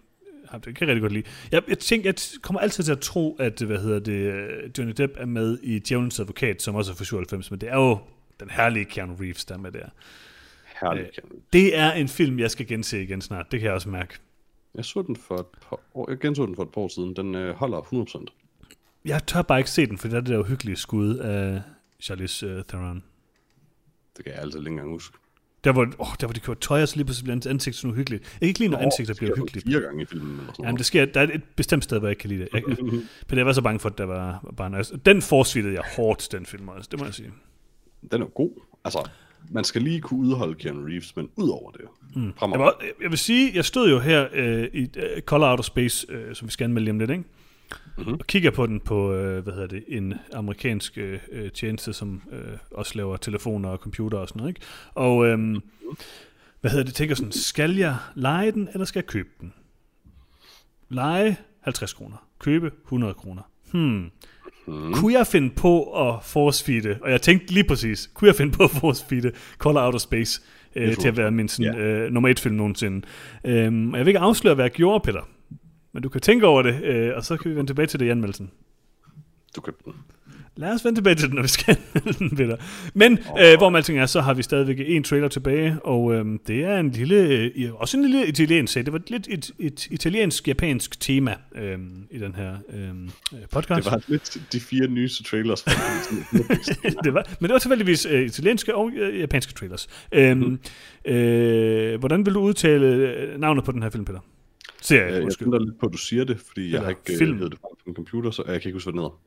Det kan jeg rigtig godt lide. Jeg, jeg tænker, jeg kommer altid til at tro, at hvad hedder det, øh, Johnny Depp er med i Djævelens Advokat, som også er fra 97, men det er jo den herlige Keanu Reeves, der er med der. Herligt. Øh. Øh. Det er en film, jeg skal gense igen snart. Det kan jeg også mærke. Jeg så den for et par år, jeg genså den for et par år siden. Den øh, holder 100%. Jeg tør bare ikke se den, for det er det der uhyggelige skud af Charlize uh, Theron. Det kan jeg altid ikke engang huske. Der hvor, åh, der hvor de kører tøj, og så lige pludselig bliver hans ansigt sådan uhyggeligt. Jeg kan ikke lide, når ansigter bliver uhyggeligt. Fire gange i filmen eller sådan Jamen, det sker, der er et bestemt sted, hvor jeg ikke kan lide det. Jeg, men jeg var så bange for, at der var, var barn. Altså, Den forsvittede jeg hårdt, den film også. Det må jeg sige. Den er god. Altså, man skal lige kunne udholde Keanu Reeves, men ud over det. Mm. Jeg, var, jeg vil sige, jeg stod jo her øh, i øh, Color Outer Space, øh, som vi skal anmelde om lidt, ikke? Mm-hmm. Og kigger på den på, øh, hvad hedder det, en amerikansk øh, øh, tjeneste, som øh, også laver telefoner og computer og sådan noget, ikke? Og, øh, hvad hedder det, tænker sådan, skal jeg lege den, eller skal jeg købe den? Lege 50 kroner. Købe 100 kroner. Hmm. Mm. Kunne jeg finde på at force-feede, og jeg tænkte lige præcis, kunne jeg finde på at force-feede Color Outer Space øh, til at være min sådan, øh, nummer et film nogensinde. Øhm, og jeg vil ikke afsløre, hvad jeg gjorde, Peter. Men du kan tænke over det, øh, og så kan vi vende tilbage til det i anmeldelsen. Du købte den. Lad os vende tilbage til den, når vi skal den, Peter. Men oh. øh, hvor man alting er, så har vi stadigvæk en trailer tilbage, og øh, det er en lille, øh, også en lille italiensk sag. Det var lidt et, et italiensk-japansk tema øh, i den her øh, podcast. Det var lidt de fire nyeste trailers. det var, men det var tilfældigvis øh, italienske og øh, japanske trailers. Øh, mm. øh, hvordan vil du udtale øh, navnet på den her film, Peter? Serie, jeg, jeg tænker lidt på, at du siger det, fordi Eller jeg har ikke film. det på en computer, så jeg kan ikke huske, hvad den hedder.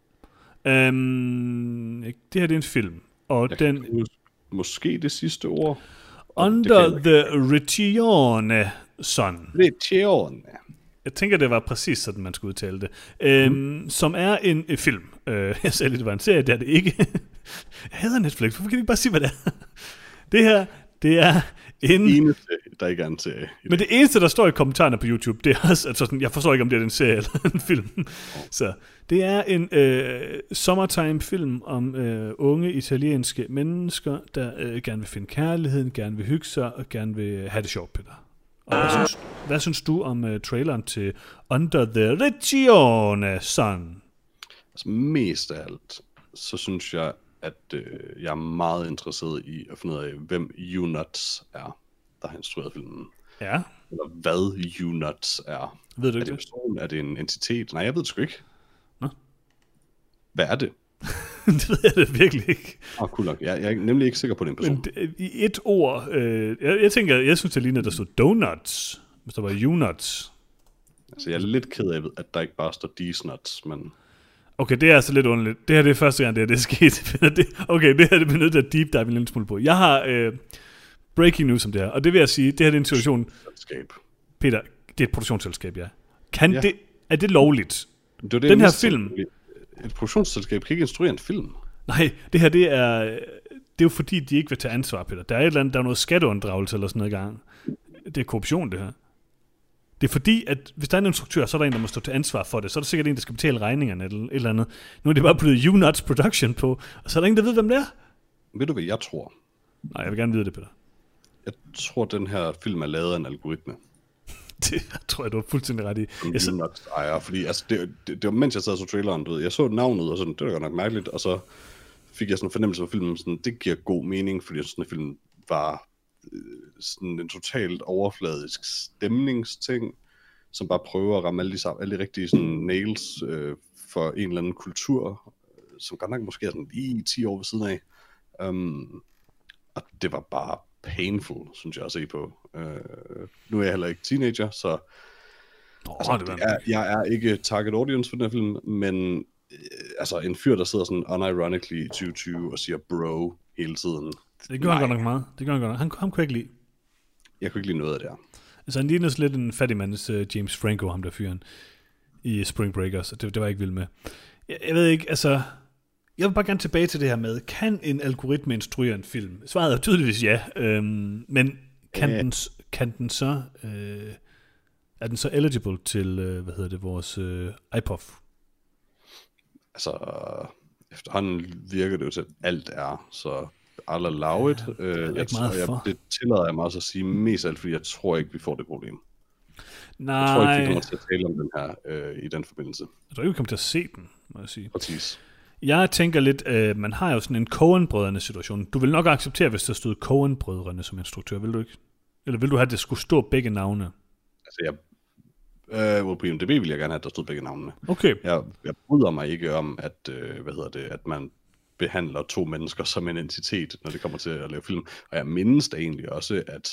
Um, det her det er en film. Og jeg den... Huske, måske det sidste ord. Under the Regione Son. Regione. Jeg tænker, det var præcis sådan, man skulle udtale det. Um, mm. Som er en, en film. Uh, jeg sagde lige, det var en serie, det er det ikke. jeg hader Netflix. Hvorfor kan de ikke bare sige, hvad det er? det her, det er en... Det eneste, der ikke er en serie. Men det eneste, der står i kommentarerne på YouTube, det er altså sådan, jeg forstår ikke, om det er en serie eller en film. Oh. Så det er en øh, summertime-film om øh, unge italienske mennesker, der øh, gerne vil finde kærligheden, gerne vil hygge sig og gerne vil have det sjovt, Peter. Og hvad, synes, hvad synes du om uh, traileren til Under the Regione Sun? Altså mest af alt, så synes jeg, at øh, jeg er meget interesseret i at finde ud af, hvem Unuts er, der har instrueret filmen. Ja. Eller hvad Unuts er. Ved du er ikke det? Person? Er det en entitet? Nej, jeg ved det sgu ikke. Nå. Hvad er det? det ved jeg det virkelig ikke. Ah, cool nok. Jeg, jeg er nemlig ikke sikker på den person. Men I et ord, øh, jeg, jeg tænker, jeg synes det ligner, der stod donuts, hvis der var Unuts. Altså, jeg er lidt ked af, at der ikke bare står these nuts, men... Okay, det er altså lidt underligt. Det her det er første gang, det, her, det er sket. okay, det her det bliver nødt til at deep dive en lille smule på. Jeg har øh, breaking news om det her, og det vil jeg sige, det her det er en situation... Peter, det er et produktionsselskab, ja. Kan ja. det, er det lovligt? Det det, Den her film... Et produktionsselskab kan ikke instruere en film. Nej, det her det er... Det er jo fordi, de ikke vil tage ansvar, Peter. Der er et eller andet, der er noget skatteunddragelse eller sådan noget i gang. Det er korruption, det her. Det er fordi, at hvis der er en instruktør, så er der en, der må stå til ansvar for det. Så er der sikkert en, der skal betale regningerne eller et eller andet. Nu er det bare puttet U-Nuts Production på, og så er der ingen, der ved, hvem det er. Ved du, hvad jeg tror? Nej, jeg vil gerne vide det, Peter. Jeg tror, den her film er lavet af en algoritme. det tror jeg, du har fuldstændig ret i. Jeg så... Nuts ejer, fordi altså, det, det, det, var mens jeg sad så traileren, du ved, jeg så navnet, og sådan, det var godt nok mærkeligt, og så fik jeg sådan en fornemmelse af filmen, sådan, det giver god mening, fordi sådan en film var sådan en totalt overfladisk stemningsting, som bare prøver at ramme alle de, alle de rigtige sådan, nails øh, for en eller anden kultur, som godt nok måske er sådan lige 10 år ved siden af. Um, og det var bare painful, synes jeg at se på. Uh, nu er jeg heller ikke teenager, så oh, altså, det er, jeg er ikke target audience for den her film, men uh, altså en fyr, der sidder sådan unironically i 2020 og siger bro hele tiden. Det gør han godt nok meget. Det gør han godt nok. Han, han kunne ikke lide. Jeg kunne ikke lide noget af det her. Altså han ligner lidt en fattigmands uh, James Franco, ham der fyren i Spring Breakers, det, det var jeg ikke vild med. Jeg, jeg ved ikke, altså, jeg vil bare gerne tilbage til det her med, kan en algoritme instruere en film? Svaret er tydeligvis ja, øhm, men kan, den, kan den så, øh, er den så eligible til, øh, hvad hedder det, vores øh, iPod? Altså, efterhånden virker det jo til, at alt er, så allow it. Ja, øh, jeg, meget jeg, det tillader jeg mig også at sige mest alt, fordi jeg tror ikke, vi får det problem. Nej. Jeg tror ikke, vi kommer til at tale om den her øh, i den forbindelse. Jeg tror ikke, vi kommer til at se den, må jeg sige. Præcis. Jeg tænker lidt, øh, man har jo sådan en Coen-brødrene situation. Du vil nok acceptere, hvis der stod Coen-brødrene som instruktør, vil du ikke? Eller vil du have, at det skulle stå begge navne? Altså, jeg, øh, well, på IMDb vil jeg gerne have, at der stod begge navnene. Okay. Jeg, jeg bryder mig ikke om, at, øh, hvad hedder det, at man behandler to mennesker som en entitet, når det kommer til at lave film. Og jeg mindes da egentlig også, at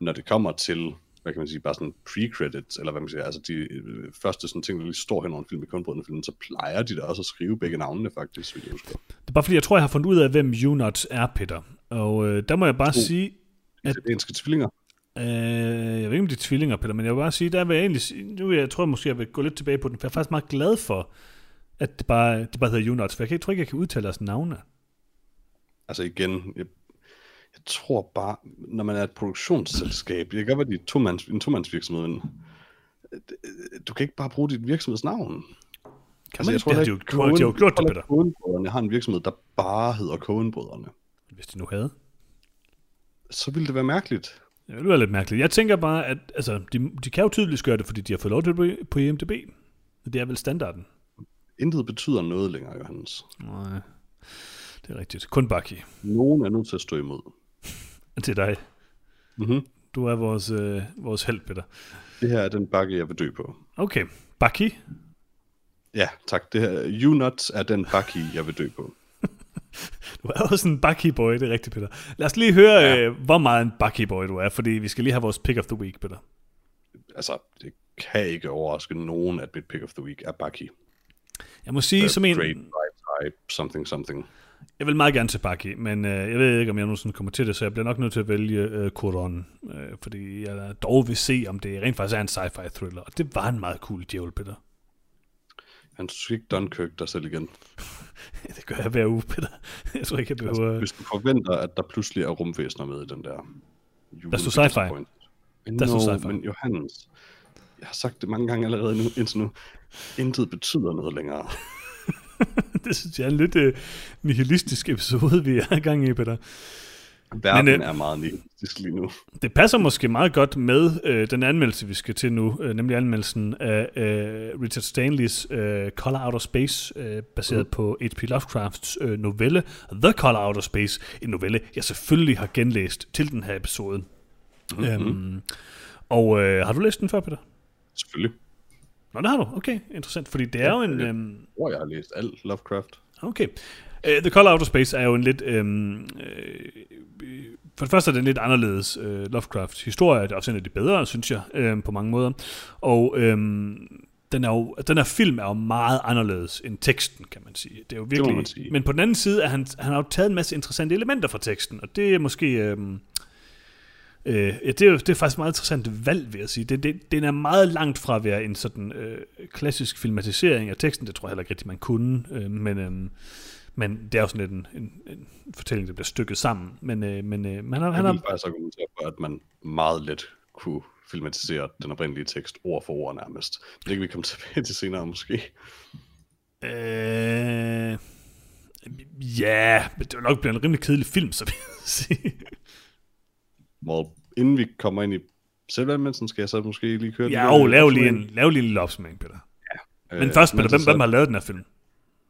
når det kommer til, hvad kan man sige, bare sådan pre-credits, eller hvad man siger, altså de øh, første sådan ting, der lige står hen over en film i kunbrødende film, så plejer de da også at skrive begge navnene faktisk, hvis jeg husker. Det er bare fordi, jeg tror, jeg har fundet ud af, hvem Unuts er, Peter. Og øh, der må jeg bare to sige... At, italienske tvillinger. Øh, jeg ved ikke, om de er tvillinger, Peter, men jeg vil bare sige, der vil jeg egentlig nu jeg tror jeg måske, jeg vil gå lidt tilbage på den, for jeg er faktisk meget glad for, at det bare, det bare hedder Unuts, for jeg, kan, jeg tror ikke, jeg kan udtale deres navne. Altså igen, jeg, jeg tror bare, når man er et produktionsselskab, det kan godt være, de to mands, en tomandsvirksomhed, men du kan ikke bare bruge dit virksomhedsnavn. Kan altså, man, jeg tror, det har de jo, Cohen, de jo gjort det, Peter. Cohen-brødrene har en virksomhed, der bare hedder Cohen-brødrene. Hvis de nu havde. Så ville det være mærkeligt. Det ville lidt mærkeligt. Jeg tænker bare, at altså, de, de kan jo tydeligt gøre det, fordi de har fået lov til det på IMDb. Det er vel standarden. Intet betyder noget længere, Johannes. Nej, det er rigtigt. Kun Bucky. Nogen er nødt til at stå imod. Til dig. Mm-hmm. Du er vores, øh, vores held, Peter. Det her er den bakke, jeg vil dø på. Okay. Bucky? Ja, tak. Det her, you nuts er den bakke, jeg vil dø på. Du er også en Bucky boy, det er rigtigt, Peter. Lad os lige høre, ja. øh, hvor meget en Bucky boy du er, fordi vi skal lige have vores pick of the week, Peter. Altså, det kan ikke overraske nogen, at mit pick of the week er Bucky. Jeg må sige, som en... Great type, something, something. Jeg vil meget gerne til Bucky, men øh, jeg ved ikke, om jeg nogensinde kommer til det, så jeg bliver nok nødt til at vælge øh, Kuron, øh, fordi jeg dog vil se, om det rent faktisk er en sci-fi thriller, og det var en meget cool djævel, Peter. Han ikke Dunkirk dig selv igen. det gør jeg hver uge, Peter. Jeg tror ikke, jeg behøver... Altså, hvis du forventer, at der pludselig er rumvæsener med i den der... Der står sci-fi. Der står sci-fi. Men Johannes, jeg har sagt det mange gange allerede nu, indtil nu. Intet betyder noget længere. det synes jeg er en lidt uh, nihilistisk episode, vi er i gang i, Peter. Verden Men, uh, er meget nihilistisk lige nu. Det passer måske meget godt med uh, den anmeldelse, vi skal til nu, uh, nemlig anmeldelsen af uh, Richard Stanleys uh, Color Out of Space, uh, baseret mm. på H.P. Lovecrafts uh, novelle The Color Out of Space, en novelle, jeg selvfølgelig har genlæst til den her episode. Mm-hmm. Um, og uh, har du læst den før, Peter? Selvfølgelig. Nå, det har du. Okay, interessant. Fordi det er ja, jo en... Øhm... Hvor jeg har læst alt Lovecraft. Okay. Uh, The Color Outer Space er jo en lidt... Øhm, øh, for det første er det en lidt anderledes øh, Lovecraft historie. Det er også en af de bedre, synes jeg, øh, på mange måder. Og øhm, den, er jo, den her film er jo meget anderledes end teksten, kan man sige. Det er jo virkelig, det sige. Men på den anden side, er han, han har jo taget en masse interessante elementer fra teksten, og det er måske... Øh, Øh, ja, det, er, det er faktisk meget interessant valg, vil jeg sige. Det, det, den er meget langt fra at være en sådan øh, klassisk filmatisering af teksten. Det tror jeg heller ikke rigtig, man kunne. Øh, men, øh, men det er jo sådan lidt en, en, en fortælling, der bliver stykket sammen. Men, øh, men øh, man har, han har... Faktisk argumentere for, at man meget let kunne filmatisere den oprindelige tekst ord for ord nærmest. Det kan vi komme tilbage til senere måske. Øh... Ja, men det vil nok blive en rimelig kedelig film, så vil jeg sige. Well, inden vi kommer ind i selve anmeldelsen, skal jeg så måske lige køre Ja, og lav lige en, lav lige en lille opsummering, Peter. Ja. Men øh, først, Peter, hvem, hvem har lavet den her film?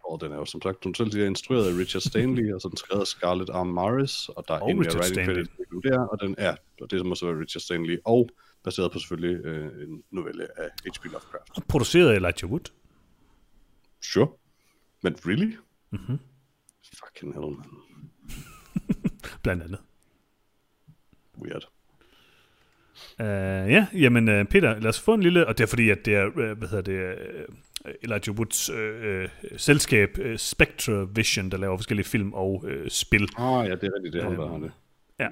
Og den er jo som sagt, du selv siger, instrueret af Richard Stanley, og så den skrevet af Scarlett R. Morris, og der er en writing credit der, og den er, og det må så være Richard Stanley, og baseret på selvfølgelig øh, en novelle af H.P. Lovecraft. Og produceret af Elijah Wood. Sure. Men really? Mm-hmm. Fucking hell, man. Blandt andet. Weird. Uh, ja, jamen uh, Peter, lad os få en lille, og det er fordi, at det er, uh, hvad hedder det, uh, Elijah Woods uh, uh, selskab uh, Spectre Vision, der laver forskellige film og uh, spil. Ah ja, det er rigtigt, det er uh, det. Ja.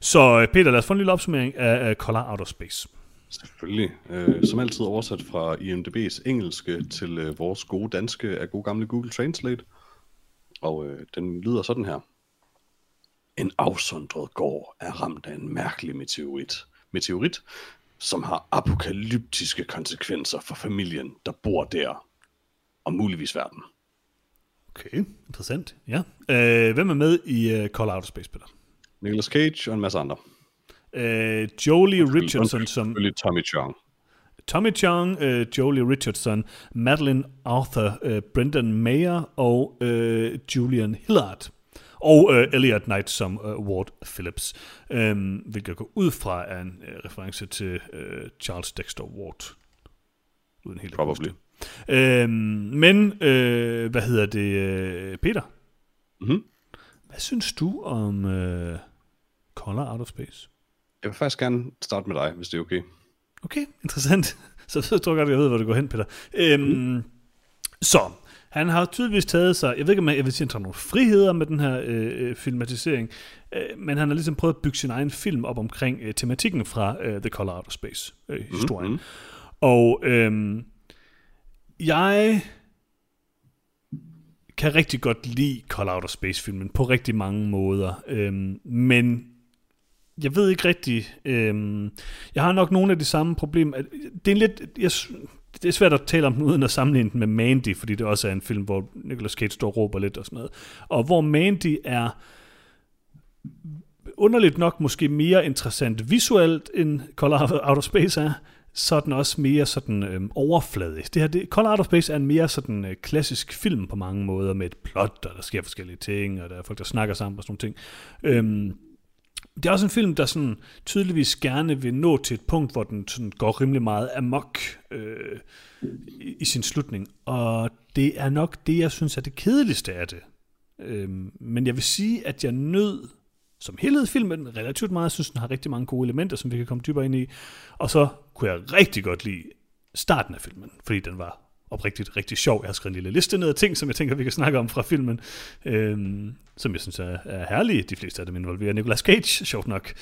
Så Peter, lad os få en lille opsummering af uh, Color Out of Space. Selvfølgelig. Uh, som altid oversat fra IMDb's engelske til uh, vores gode danske af gode gamle Google Translate. Og uh, den lyder sådan her. En afsondret gård er ramt af en mærkelig meteorit meteorit, som har apokalyptiske konsekvenser for familien, der bor der, og muligvis verden. Okay, interessant. Ja. Øh, hvem er med i uh, Call Out of Space, Peter? Nicolas Cage og en masse andre. Øh, Jolie Richardson som... Tommy Chong. Tommy Chong, uh, Jolie Richardson, Madeline Arthur, uh, Brendan Mayer og uh, Julian Hillard og øh, Elliot Knight som øh, Ward Phillips, øh, hvilket går ud fra er en øh, reference til øh, Charles Dexter Ward. Uden helt Probably. Øh, men, øh, hvad hedder det, øh, Peter? Mm-hmm. Hvad synes du om øh, Color Out of Space? Jeg vil faktisk gerne starte med dig, hvis det er okay. Okay, interessant. Så, så tror jeg godt, jeg ved, hvor det går hen, Peter. Øhm, mm. Så, han har tydeligvis taget sig, jeg ved ikke, om jeg vil sige, at han tager nogle friheder med den her øh, øh, filmatisering, øh, men han har ligesom prøvet at bygge sin egen film op omkring øh, tematikken fra øh, The Color Out of Space-historien. Øh, mm-hmm. Og øh, jeg kan rigtig godt lide Call Out of Space-filmen på rigtig mange måder, øh, men jeg ved ikke rigtigt. Øh, jeg har nok nogle af de samme problemer. Det er en lidt... Jeg, det er svært at tale om den uden at sammenligne den med Mandy, fordi det også er en film, hvor Nicolas Cage står og råber lidt og sådan noget. Og hvor Mandy er underligt nok måske mere interessant visuelt, end Call Out of Space er. så er den også mere sådan øhm, overfladisk. Det her, det, Call Out of Space er en mere sådan øh, klassisk film på mange måder, med et plot, og der sker forskellige ting, og der er folk, der snakker sammen og sådan nogle ting. Øhm, det er også en film, der sådan tydeligvis gerne vil nå til et punkt, hvor den sådan går rimelig meget amok øh, i, i sin slutning. Og det er nok det, jeg synes er det kedeligste af det. Øh, men jeg vil sige, at jeg nød som helhed filmen relativt meget. Jeg synes, den har rigtig mange gode elementer, som vi kan komme dybere ind i. Og så kunne jeg rigtig godt lide starten af filmen, fordi den var oprigtigt rigtig sjov. Jeg har skrevet en lille liste ned af ting, som jeg tænker, vi kan snakke om fra filmen, øhm, som jeg synes er, er herlige. De fleste af dem involverer Nicolas Cage, sjovt nok.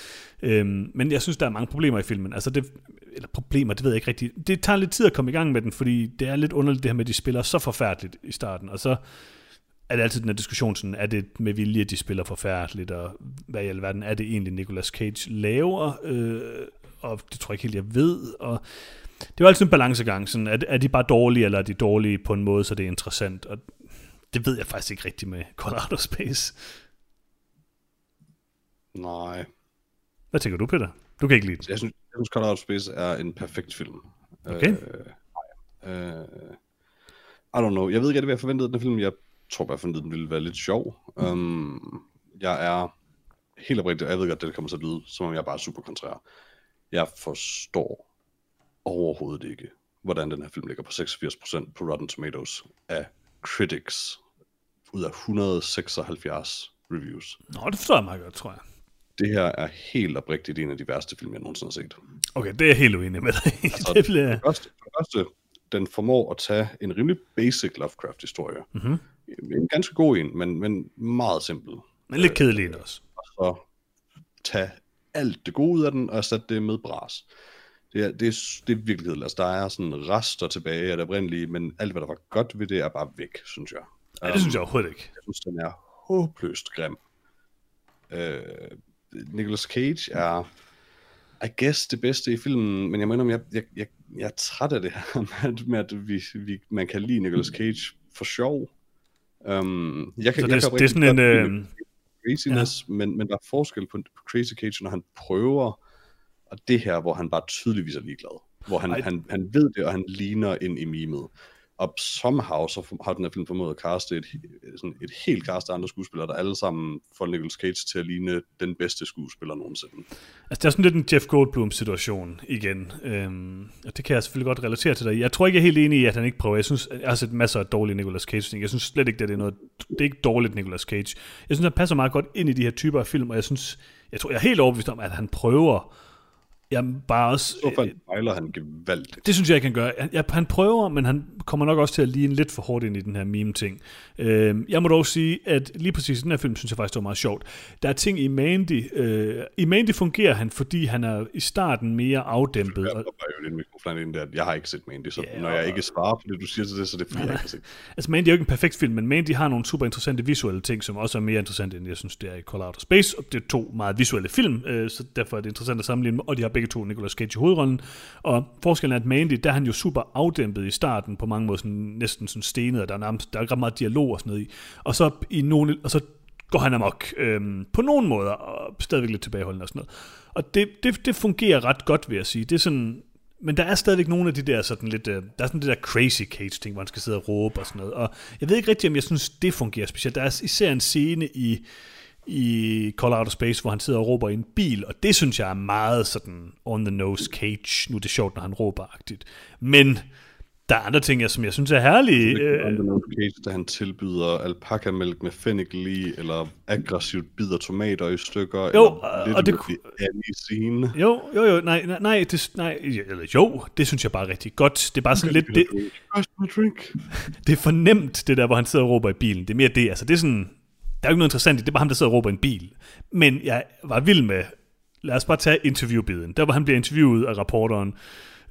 Øhm, men jeg synes, der er mange problemer i filmen. Altså det, eller problemer, det ved jeg ikke rigtigt. Det tager lidt tid at komme i gang med den, fordi det er lidt underligt det her med, at de spiller så forfærdeligt i starten, og så er det altid den her diskussion, sådan, er det med vilje, de spiller forfærdeligt, og hvad i alverden er det egentlig, Nicolas Cage laver, øh, og det tror jeg ikke helt, jeg ved, og det er jo altid en balancegang, sådan, er, er de bare dårlige, eller er de dårlige på en måde, så det er interessant, og det ved jeg faktisk ikke rigtigt med of Space. Nej. Hvad tænker du, Peter? Du kan ikke lide den. Jeg synes, jeg synes of Space er en perfekt film. Okay. Øh, øh, I don't know. Jeg ved ikke, hvad jeg forventede den film. Jeg tror bare, jeg forventede, den ville være lidt sjov. Um, jeg er helt oprigtigt, jeg ved godt, det kommer til at lyde, som om jeg bare er super kontrær. Jeg forstår overhovedet ikke, hvordan den her film ligger på 86% på Rotten Tomatoes af critics ud af 176 reviews. Nå, det forstår jeg meget godt, tror jeg. Det her er helt oprigtigt en af de værste film, jeg nogensinde har set. Okay, det er jeg helt uenig med dig. Altså, det bliver... Det første, det første, den formår at tage en rimelig basic Lovecraft-historie. Mm-hmm. En ganske god en, men, men meget simpel. Men lidt kedelig en også. Og så tage alt det gode ud af den, og erstatte det med bras. Det er, det er, det er virkelighed. Altså, der er sådan rester tilbage af det oprindelige, men alt, hvad der var godt ved det, er bare væk, synes jeg. Nej, det synes jeg overhovedet ikke. Jeg synes, den er håbløst grim. Øh, Nicolas Cage er, I guess, det bedste i filmen, men jeg mener, jeg, jeg, jeg, jeg er træt af det her med, med at vi, vi, man kan lide Nicolas Cage for sjov. Um, jeg kan, Så jeg det, kan det er sådan en... Øh, craziness, ja. men, men der er forskel på, på Crazy Cage, når han prøver, og det her, hvor han bare tydeligvis er ligeglad. Hvor han, Ej. han, han ved det, og han ligner ind i mimet. Og somehow, så har den her film formået at kaste et, sådan et helt cast af andre skuespillere, der alle sammen får Nicolas Cage til at ligne den bedste skuespiller nogensinde. Altså, det er sådan lidt en Jeff Goldblum-situation igen. Øhm, og det kan jeg selvfølgelig godt relatere til dig. Jeg tror ikke, jeg er helt enig i, at han ikke prøver. Jeg synes, jeg har set masser af dårlige Nicolas Cage-ting. Jeg synes slet ikke, at det er noget... Det er ikke dårligt Nicolas Cage. Jeg synes, han passer meget godt ind i de her typer af film, og jeg synes... Jeg tror, jeg er helt overbevist om, at han prøver... Jeg bare også... Så fald fejler han gevaldigt. Det synes jeg ikke, han gør. Han, ja, han prøver, men han kommer nok også til at ligne lidt for hårdt ind i den her meme-ting. Øh, jeg må dog sige, at lige præcis den her film, synes jeg faktisk, det var meget sjovt. Der er ting i Mandy. Øh, I Mandy fungerer han, fordi han er i starten mere afdæmpet. Jeg var jo lidt mikrofon ind der, jeg har ikke set Mandy, så Ja, når jeg ikke svarer på det, du siger til det, så er det fordi, jeg ikke har set altså Mandy er jo ikke en perfekt film, men Mandy har nogle super interessante visuelle ting, som også er mere interessante, end jeg synes, det er i Call Out of Space. Og det er to meget visuelle film, øh, så derfor er det interessant at sammenligne dem, og de har begge to Nicolas Cage i hovedrollen. Og forskellen er, at Mandy, der er han jo super afdæmpet i starten, på mange måder sådan, næsten sådan stenet, og der er, nærmest, der er ikke ret meget dialog og sådan noget i. Og så, i nogle, og så går han amok øhm, på nogle måder, og stadigvæk lidt tilbageholdende og sådan noget. Og det, det, det fungerer ret godt, vil jeg sige. Det er sådan, men der er stadigvæk nogle af de der sådan lidt, øh, der er sådan det der crazy cage ting, hvor han skal sidde og råbe og sådan noget. Og jeg ved ikke rigtig, om jeg synes, det fungerer specielt. Der er især en scene i, i of Space, hvor han sidder og råber i en bil, og det synes jeg er meget sådan on the nose cage. Nu er det sjovt, når han råber-agtigt. Men der er andre ting, jeg, som jeg synes er herlige. Det Øh, er Undernote Cage, da han tilbyder alpakamælk med fennikel i, eller aggressivt bider tomater i stykker, Jo, eller og- og det any scene. jo, jo, jo, nej, nej, nej, det, nej, eller jo, det synes jeg bare er rigtig godt. Det er bare sådan lidt, det, drink. det er for nemt, det der, hvor han sidder og råber i bilen. Det er mere det, altså det er sådan, der er jo ikke noget interessant i det, det er bare ham, der sidder og råber en bil. Men jeg var vild med, lad os bare tage interviewbiden. Der hvor han bliver interviewet af reporteren,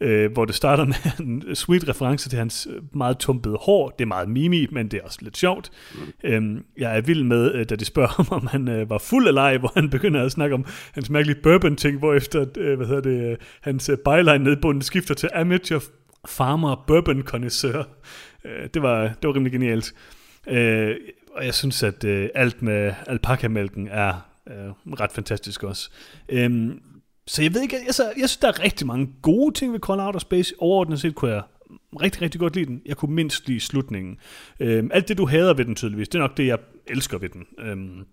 øh, hvor det starter med en sweet reference til hans øh, meget tumpede hår. Det er meget mimi, men det er også lidt sjovt. Mm. Øhm, jeg er vild med, øh, da de spørger ham, om han øh, var fuld eller ej, hvor han begynder at snakke om hans mærkelige bourbon-ting, hvor efter, øh, hvad hedder det, øh, hans øh, byline nede i bunden skifter til amateur farmer bourbon connoisseur. Øh, det, var, det var rimelig genialt. Øh, og jeg synes, at øh, alt med alpakamælken er øh, ret fantastisk også. Øhm, så jeg ved ikke, altså, jeg synes, der er rigtig mange gode ting ved Call Outer Space. Overordnet set kunne jeg rigtig, rigtig godt lide den. Jeg kunne mindst lide slutningen. Øhm, alt det, du hader ved den tydeligvis, det er nok det, jeg elsker ved den. Øhm, og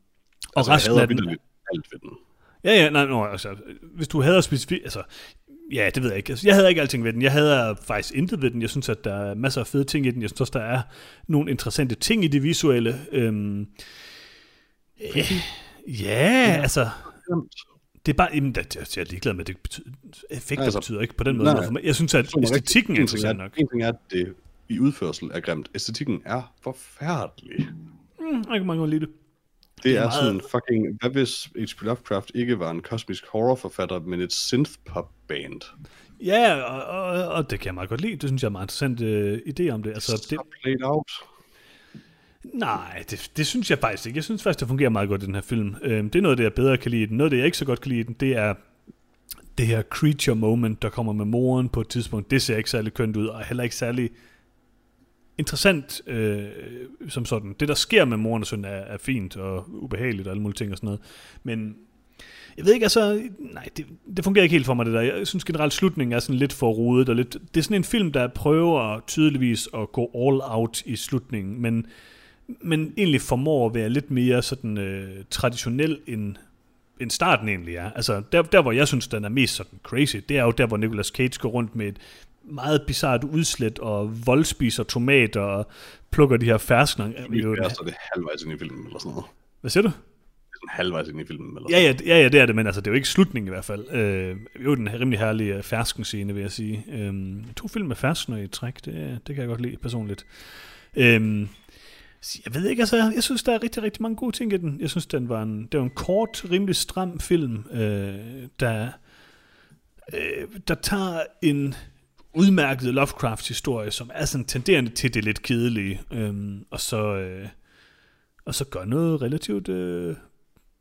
Altså, resten jeg af den... alt ved den. Ja, ja, nej, nej, altså, hvis du hader specifikt, altså, ja, det ved jeg ikke. Altså, jeg havde ikke alting ved den. Jeg havde faktisk intet ved den. Jeg synes, at der er masser af fede ting i den. Jeg synes også, der er nogle interessante ting i det visuelle. Øhm, ja, ja, altså, det er bare, jamen, jeg er ligeglad med, det betyder, effekter altså, betyder ikke på den måde. nej, noget for mig. Jeg synes, at æstetikken er interessant nok. En ting er, at det i udførsel er grimt. Æstetikken er forfærdelig. Mm, jeg kan mange godt lide det. Det, Det er er, meget- sådan fucking... Hvad hvis H.P. Lovecraft ikke var en kosmisk horrorforfatter, men et synth-pop-band? Ja, og, og, og, det kan jeg meget godt lide. Det synes jeg er en meget interessant øh, idé om det. Altså, det, played out. Nej, det, det synes jeg faktisk ikke. Jeg synes faktisk, det fungerer meget godt i den her film. Øhm, det er noget, det jeg bedre kan lide den. Noget, det jeg ikke så godt kan lide den, det er det her creature moment, der kommer med moren på et tidspunkt. Det ser ikke særlig kønt ud, og er heller ikke særlig interessant øh, som sådan. Det, der sker med moren og søn, er, er fint og ubehageligt og alle mulige ting og sådan noget. Men jeg ved ikke, altså, nej, det, det fungerer ikke helt for mig, det der. Jeg synes generelt, slutningen er sådan lidt for rodet, og lidt, det er sådan en film, der prøver tydeligvis at gå all out i slutningen, men, men egentlig formår at være lidt mere sådan øh, traditionel, end, end starten egentlig er. Altså, der, der, hvor jeg synes, den er mest sådan crazy, det er jo der, hvor Nicolas Cage går rundt med et meget bizart udslæt, og voldspiser tomater, og plukker de her ferskner. Ja, så er det halvvejs ind i filmen, eller sådan noget. Hvad siger du? Det er sådan halvvejs ind i filmen, eller Ja, ja, ja, ja, det er det, men altså, det er jo ikke slutningen i hvert fald. Øh, jo, den her rimelig herlige fersken-scene, vil jeg sige. Øh, to film med ferskner i træk, det, det kan jeg godt lide personligt. Øh, jeg ved ikke, altså, jeg synes, der er rigtig, rigtig mange gode ting i den. Jeg synes, den var en, det var en kort, rimelig stram film, øh, der, øh, der tager en udmærket Lovecraft-historie, som er sådan tenderende til det lidt kedelige, øh, og så... Øh, og så gør noget relativt øh,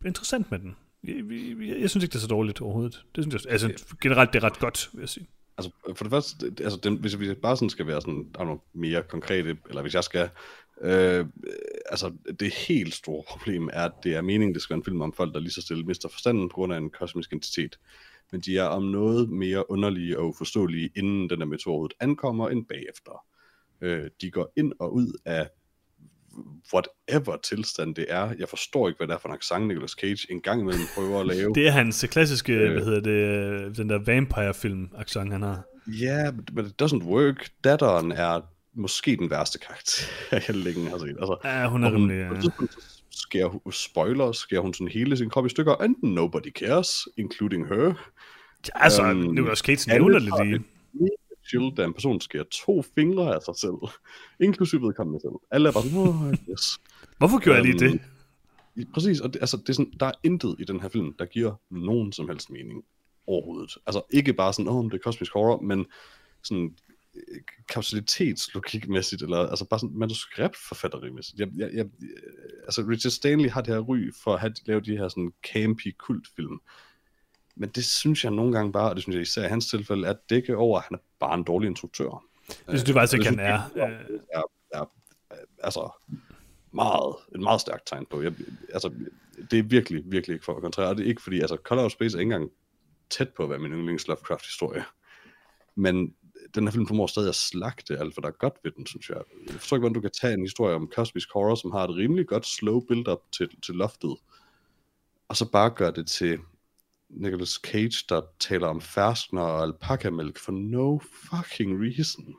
interessant med den. Jeg, jeg, jeg synes ikke, det er så dårligt overhovedet. Det synes jeg, altså, generelt det er ret godt, vil jeg sige. Altså, for det første, altså, den, hvis vi bare sådan skal være sådan, der er noget mere konkrete, eller hvis jeg skal, øh, altså, det helt store problem er, at det er meningen, det skal være en film om folk, der lige så stille mister forstanden på grund af en kosmisk entitet. Men de er om noget mere underlige og uforståelige, inden den her overhovedet ankommer, end bagefter. Øh, de går ind og ud af whatever tilstand det er. Jeg forstår ikke, hvad det er for en accent, Nicolas Cage en gang imellem prøver at lave. Det er hans klassiske, øh. Hvad hedder det, øh, den der vampire-film accent han har. Ja, yeah, but it doesn't work. Datteren er måske den værste karakter, jeg længe har set. Altså, Ja, hun er hun, rimelig... så skærer hun, spoiler, skærer hun sådan hele sin krop i stykker, and nobody cares, including her. Altså, øhm, Nicolas Cage nævner det lige. Chill, da en person skærer to fingre af sig selv, inklusive vedkommende selv. Alle er bare sådan, oh, yes. Hvorfor gjorde jeg lige øhm, det? Præcis, og det, altså, det er sådan, der er intet i den her film, der giver nogen som helst mening overhovedet. Altså ikke bare sådan, åh, oh, det er kosmisk horror, men sådan øh, kausalitetslogikmæssigt, eller altså bare sådan manuskriptforfatterimæssigt. Jeg, jeg, jeg, altså Richard Stanley har det her ry for at have, lave de her sådan campy kultfilm. Men det synes jeg nogle gange bare, og det synes jeg især i hans tilfælde, at dække over, at han er bare en dårlig instruktør. Det synes du faktisk ikke, det han er. Øh, er, er, er altså meget, et meget stærkt tegn på. Jeg, altså, det er virkelig, virkelig ikke for at kontrere. Og det er ikke fordi, altså Color of Space er ikke engang tæt på at være min yndlings Lovecraft-historie. Men den her film formår stadig at slagte alt, hvad der er godt ved den, synes jeg. Jeg forstår ikke, hvordan du kan tage en historie om kosmisk horror, som har et rimelig godt slow build-up til, til loftet, og så bare gøre det til Nicolas Cage, der taler om ferskner og alpakamælk for no fucking reason.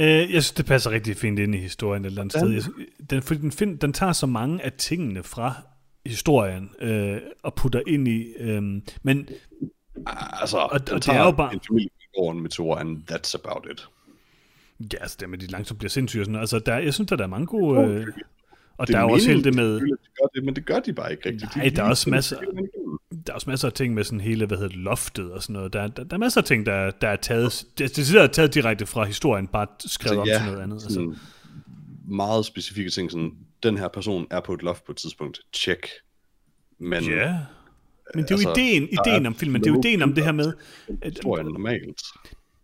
Øh, jeg synes, det passer rigtig fint ind i historien et eller andet sted. Jeg, synes- den, fordi den, find, den tager så mange af tingene fra historien øh, og putter ind i... Øh, men Altså, og den det er jo bare- en familie over en meteor, and that's about it. ja, altså det med, de langsomt bliver sindssyge og sådan noget. Altså, der, jeg synes, der er mange gode... Øh, og Det der er jo også hele det med... gør det, men det gør de bare ikke rigtigt. Nej, De der er også masser- Der er også masser af ting med sådan hele, hvad hedder det, loftet og sådan noget. Der, der, der er masser af ting, der, der er taget, det, det er taget direkte fra historien, bare skrevet om til noget andet. Altså. meget specifikke ting, sådan, den her person er på et loft på et tidspunkt, check. Men Ja. Men det er jo altså, ideen, ideen om filmen, det er jo ideen om det her med, historien normalt.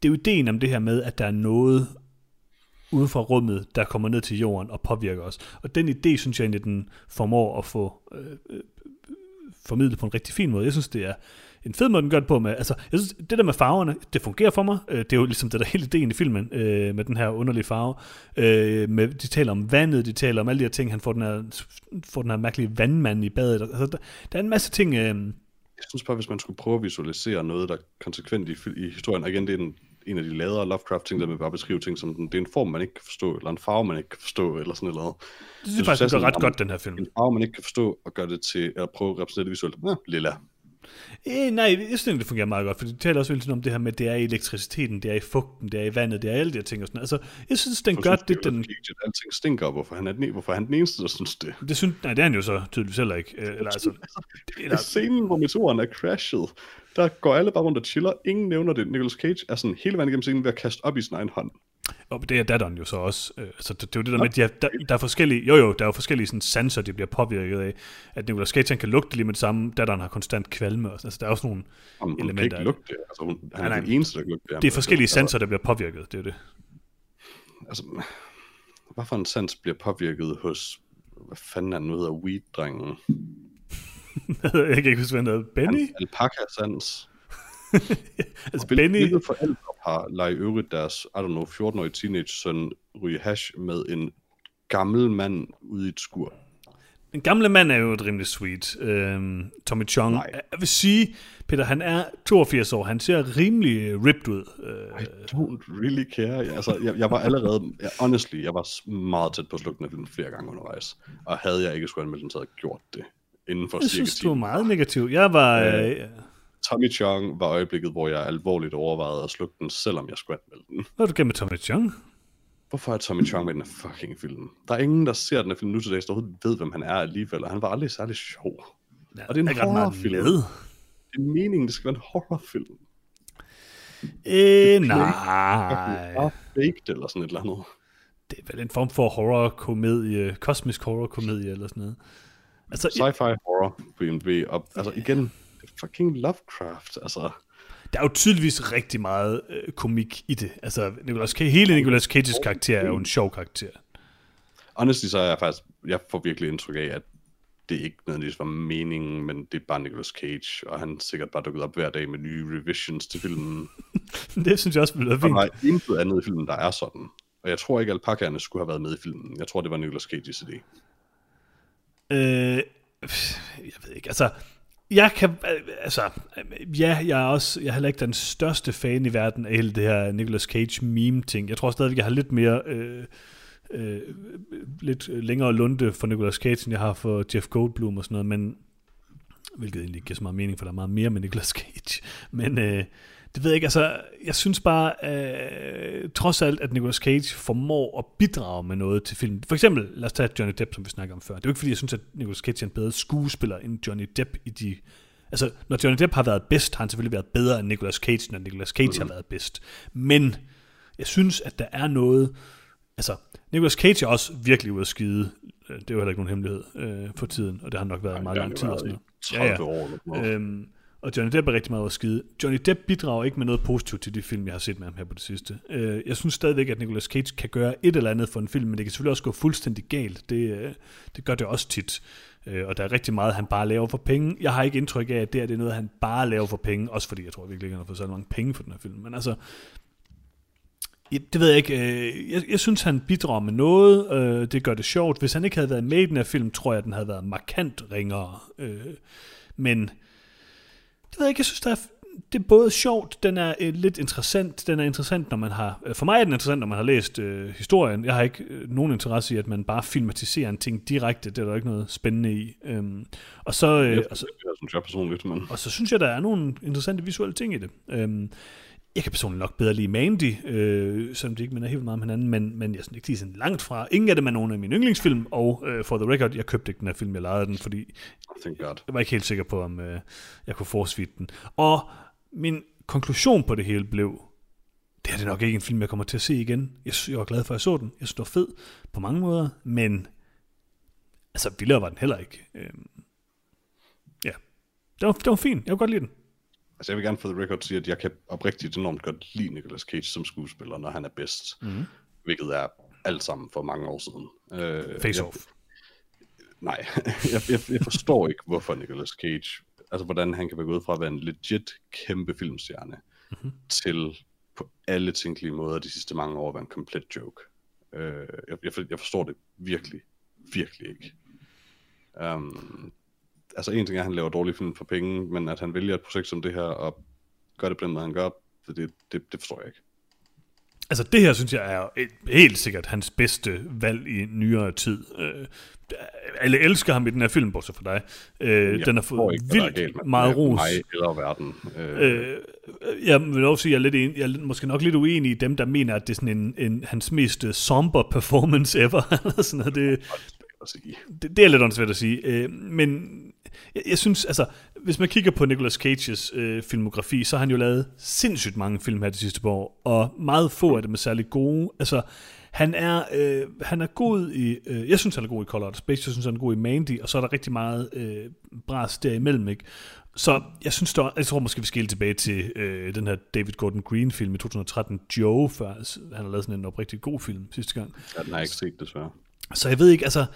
det er jo ideen om det her med, at der er noget ude fra rummet, der kommer ned til jorden og påvirker os. Og den idé, synes jeg egentlig, den formår at få, øh, øh, formidlet på en rigtig fin måde. Jeg synes, det er en fed måde, den gør det på. Med, altså, jeg synes, det der med farverne, det fungerer for mig. Øh, det er jo ligesom det der hele ideen i filmen, øh, med den her underlige farve. Øh, med, de taler om vandet, de taler om alle de her ting. Han får den her, får den her mærkelige vandmand i badet. Altså, der, der er en masse ting... Øh, jeg synes bare, hvis man skulle prøve at visualisere noget, der konsekvent i, i historien, og igen, det er en, en af de ladere Lovecraft-ting, der med bare beskrive ting som, den, det er en form, man ikke kan forstå, eller en farve, man ikke kan forstå, eller sådan noget. Det synes jeg faktisk, det gør ret godt, den her film. En farve, man ikke kan forstå, og gøre det til at prøve at repræsentere det visuelt. Ja, lilla. Eh, nej, jeg synes det fungerer meget godt, for de taler også hele om det her med, at det er i elektriciteten, det er i fugten, det er i vandet, det er alle de her ting og sådan Altså, jeg synes, den gør det, den... Alting stinker, hvorfor han er den, hvorfor er han den eneste, der synes det? Det synes, nej, det er han jo så tydeligvis heller ikke. Eller, altså, eller... I scenen, hvor meteoren er crashet, der går alle bare rundt og chiller. Ingen nævner det. Nicolas Cage er sådan hele vejen igennem scenen ved at kaste op i sin egen hånd. Og det er datteren jo så også. Øh, altså, det, det er jo det der med, at de er, der, der, er forskellige, jo jo, der er jo forskellige sådan, sanser, de bliver påvirket af. At Nicolas Cage kan lugte lige med det samme, datteren har konstant kvalme. Altså, der er også nogle Om, elementer. Hun kan ikke lugte det. Altså, hun, han nej, er den eneste, der lugte det. Det er forskellige sanser, der bliver påvirket, det er det. Altså, hvad for en sans bliver påvirket hos, hvad fanden er nu hedder, weed-drengen? jeg kan ikke huske, hvad han hedder. Benny? Alpaca-sans. Altså Benny... Hvilke forældre har leget øvrigt deres, I don't know, 14-årige teenage-søn ryge hash med en gammel mand ude i et skur? Den gamle mand er jo et rimelig sweet. Øhm, Tommy Chong. Nej. Jeg vil sige, Peter, han er 82 år. Han ser rimelig ripped ud. Øh. I don't really care. Altså, jeg, jeg var allerede, jeg, honestly, jeg var meget tæt på at slukke den film flere gange undervejs. Og havde jeg ikke skulle anmelde den, så havde jeg gjort det inden for jeg synes, du var meget negativ. Jeg var... Øh, øh, Tommy Chong var øjeblikket, hvor jeg alvorligt overvejede at slukke den, selvom jeg skulle anmelde den. Hvad du med Tommy Chong? Hvorfor er Tommy Chong med den fucking film? Der er ingen, der ser den her film nu til dags, der ved, hvem han er alligevel, og han var aldrig særlig sjov. Ja, og det er en horrorfilm. Det er meningen, det skal være en horrorfilm. Øh, nej. Bare faked eller sådan et eller andet. Det er vel en form for horror-komedie, kosmisk horror-komedie eller sådan noget. Altså, Sci-fi horror på IMDb, og altså igen, fucking Lovecraft, altså. Der er jo tydeligvis rigtig meget øh, komik i det. Altså, Nicolas Cage, hele Nicolas Cages karakter er jo en sjov karakter. Honestly, så er jeg faktisk, jeg får virkelig indtryk af, at det ikke nødvendigvis var meningen, men det er bare Nicolas Cage, og han sikkert bare dukket op hver dag med nye revisions til filmen. det synes jeg også være fint. Der er intet andet i filmen, der er sådan. Og jeg tror ikke, at alpakaerne skulle have været med i filmen. Jeg tror, det var Nicolas Cage's idé. Øh, jeg ved ikke, altså, jeg kan, altså, ja, jeg er også, jeg er heller ikke den største fan i verden af hele det her Nicolas Cage meme-ting. Jeg tror stadigvæk, jeg har lidt mere, øh, øh, lidt længere lunde for Nicolas Cage, end jeg har for Jeff Goldblum og sådan noget, men, hvilket egentlig ikke giver så meget mening, for der er meget mere med Nicolas Cage. Men, øh, det ved jeg ikke, altså, jeg synes bare, øh, trods alt, at Nicolas Cage formår at bidrage med noget til filmen. For eksempel, lad os tage Johnny Depp, som vi snakker om før. Det er jo ikke, fordi jeg synes, at Nicolas Cage er en bedre skuespiller end Johnny Depp i de... Altså, når Johnny Depp har været bedst, har han selvfølgelig været bedre end Nicolas Cage, når Nicolas Cage mm. har været bedst. Men jeg synes, at der er noget... Altså, Nicolas Cage er også virkelig ude at skide. Det er jo heller ikke nogen hemmelighed øh, for tiden, og det har nok været Ej, meget lang tid. Og sådan noget. 30 ja, ja. år. Øhm, og Johnny Depp er rigtig meget at skide. Johnny Depp bidrager ikke med noget positivt til de film, jeg har set med ham her på det sidste. Øh, jeg synes stadigvæk, at Nicolas Cage kan gøre et eller andet for en film, men det kan selvfølgelig også gå fuldstændig galt. Det, øh, det gør det også tit. Øh, og der er rigtig meget, han bare laver for penge. Jeg har ikke indtryk af, at det, er, det er noget, han bare laver for penge. Også fordi jeg tror virkelig ikke, han har fået så mange penge for den her film. Men altså, det ved jeg ikke. Øh, jeg, jeg synes, han bidrager med noget. Øh, det gør det sjovt. Hvis han ikke havde været med i den her film, tror jeg, at den havde været markant ringere. Øh, men det ved jeg ikke, jeg synes, der er, det er både sjovt, den er øh, lidt interessant, den er interessant, når man har, øh, for mig er den interessant, når man har læst øh, historien. Jeg har ikke øh, nogen interesse i, at man bare filmatiserer en ting direkte, det er der ikke noget spændende i. Øhm, og så, øh, jeg, og så, jeg synes jeg personligt, men... Og så synes jeg, der er nogle interessante visuelle ting i det. Øhm, jeg kan personligt nok bedre lide Mandy, øh, selvom de ikke minder helt meget om hinanden, men, men jeg synes ikke, de er sådan langt fra. Ingen af dem er nogen af mine yndlingsfilm, og øh, for the record, jeg købte ikke den her film, jeg lejede den, fordi jeg var ikke helt sikker på, om øh, jeg kunne forsvide den. Og min konklusion på det hele blev, det er det nok ikke en film, jeg kommer til at se igen. Jeg, jeg var glad for, at jeg så den. Jeg synes, det var fed på mange måder, men altså, vildere var den heller ikke. Øh, ja, det var, det var fint. Jeg kunne godt lide den. Altså jeg vil gerne for the record sige, at jeg kan oprigtigt enormt godt lide Nicolas Cage som skuespiller, når han er bedst. Mm. Hvilket er alt sammen for mange år siden. Uh, Face jeg, Off. Nej, jeg, jeg, jeg forstår ikke, hvorfor Nicolas Cage, altså hvordan han kan være gået fra at være en legit kæmpe filmstjerne, mm-hmm. til på alle tænkelige måder de sidste mange år at være en komplet joke. Øh, jeg, jeg, jeg forstår det virkelig, virkelig ikke. Um, altså en ting er, at han laver dårlige film for penge, men at han vælger et projekt som det her, og gør det på den måde, han gør, det, det, det forstår jeg ikke. Altså det her, synes jeg, er helt sikkert hans bedste valg i nyere tid. Øh, alle elsker ham i den her film, bortset fra dig. Øh, den har fået ikke, vildt galt, meget ros. Mig eller verden. Øh. Øh, jeg vil også sige, at jeg er, lidt en, jeg er måske nok lidt uenig i dem, der mener, at det er sådan en, en hans mest somber performance ever. sådan noget. Det, det, det er lidt åndssvært at sige. Øh, men jeg, jeg synes, altså, hvis man kigger på Nicolas Cages øh, filmografi, så har han jo lavet sindssygt mange film her de sidste par år, og meget få af dem er særlig gode. Altså, han er, øh, han er god i, øh, jeg synes han er god i Color Out Space, jeg synes han er god i Mandy, og så er der rigtig meget øh, bras derimellem, ikke? Så jeg synes, der, jeg tror måske, vi skal tilbage til øh, den her David Gordon Green film i 2013, Joe, før han har lavet sådan en oprigtig god film sidste gang. Ja, den har jeg ikke set, desværre. Så jeg ved ikke, altså,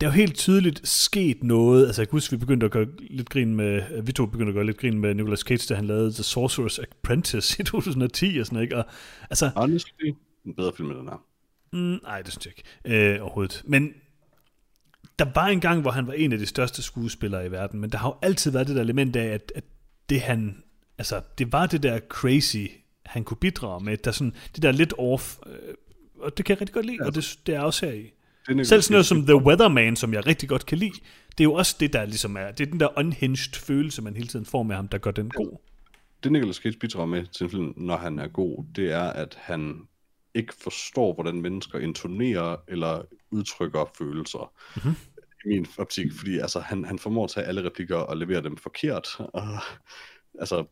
der er jo helt tydeligt sket noget. Altså, jeg kan huske, vi begyndte at gøre lidt grin med, vi to begyndte at gøre lidt grin med Nicolas Cage, da han lavede The Sorcerer's Apprentice i 2010 og sådan ikke? Og, altså, Honestly, en bedre film end den her. Mm, nej, det synes jeg ikke øh, overhovedet. Men der var en gang, hvor han var en af de største skuespillere i verden, men der har jo altid været det der element af, at, at det han, altså, det var det der crazy, han kunne bidrage med, der sådan, det der lidt off, øh, og det kan jeg rigtig godt lide, ja. og det, det er også her i. Selv sådan noget som The Weatherman, som jeg rigtig godt kan lide, det er jo også det, der ligesom er, det er den der unhinged følelse, man hele tiden får med ham, der gør den god. Det Nicolas Cage bidrager med til en film, når han er god, det er, at han ikke forstår, hvordan mennesker intonerer eller udtrykker følelser. Mm-hmm. I min optik, fordi altså, han, han formår at tage alle replikker og levere dem forkert. Og, altså,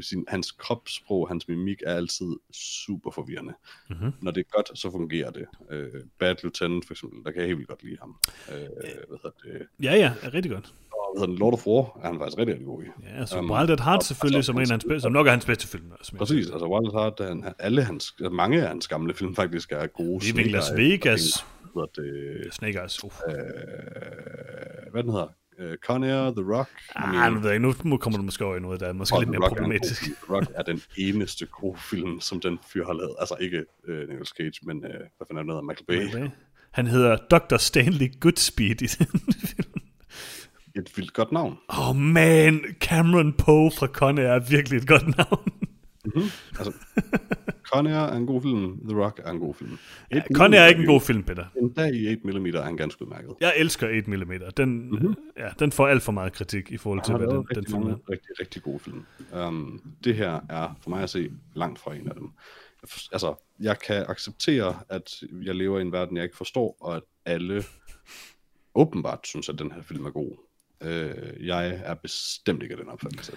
sin, hans kropssprog, hans mimik er altid super forvirrende. Mm-hmm. Når det er godt, så fungerer det. Uh, Bad Lieutenant for eksempel, der kan jeg helt vildt godt lide ham. Uh, hvad hedder det? Ja, ja, er rigtig godt. Og hvad hedder Lord of War er han faktisk rigtig, rigtig god i. Ja, så um, Wild at Heart selvfølgelig, altså, som, en af hans bedste, som nok er hans bedste film. Altså, præcis, altså Wild at Heart, han, alle hans, mange af hans gamle film faktisk er gode. Living Las Vegas. Hvad det? Snake Eyes. Uh. Uh, hvad den hedder? Uh, Con Air, The Rock. Ah, nu ved jeg Nu kommer du måske over i noget, der er måske lidt mere Rock problematisk. Er The Rock er den eneste gode film, som den fyr har lavet. Altså ikke uh, Nicolas Cage, men uh, hvad fanden er noget af Michael Bay. Michael Bay. Han hedder Dr. Stanley Goodspeed i den film. Et vildt godt navn. Åh oh man, Cameron Poe fra Con Air er virkelig et godt navn. Mm-hmm. Altså, Con Air er en god film, The Rock er en god film. Ja, Con Air er ikke en god film, Peter. En dag i 8mm er han ganske udmærket. Jeg elsker 8mm. Den, mm-hmm. ja, den får alt for meget kritik i forhold til, hvad den, den film er. Rigtig, rigtig god film. Um, det her er for mig at se langt fra en af dem. Altså, jeg kan acceptere, at jeg lever i en verden, jeg ikke forstår, og at alle åbenbart synes, at den her film er god. Uh, jeg er bestemt ikke af den opfattelse.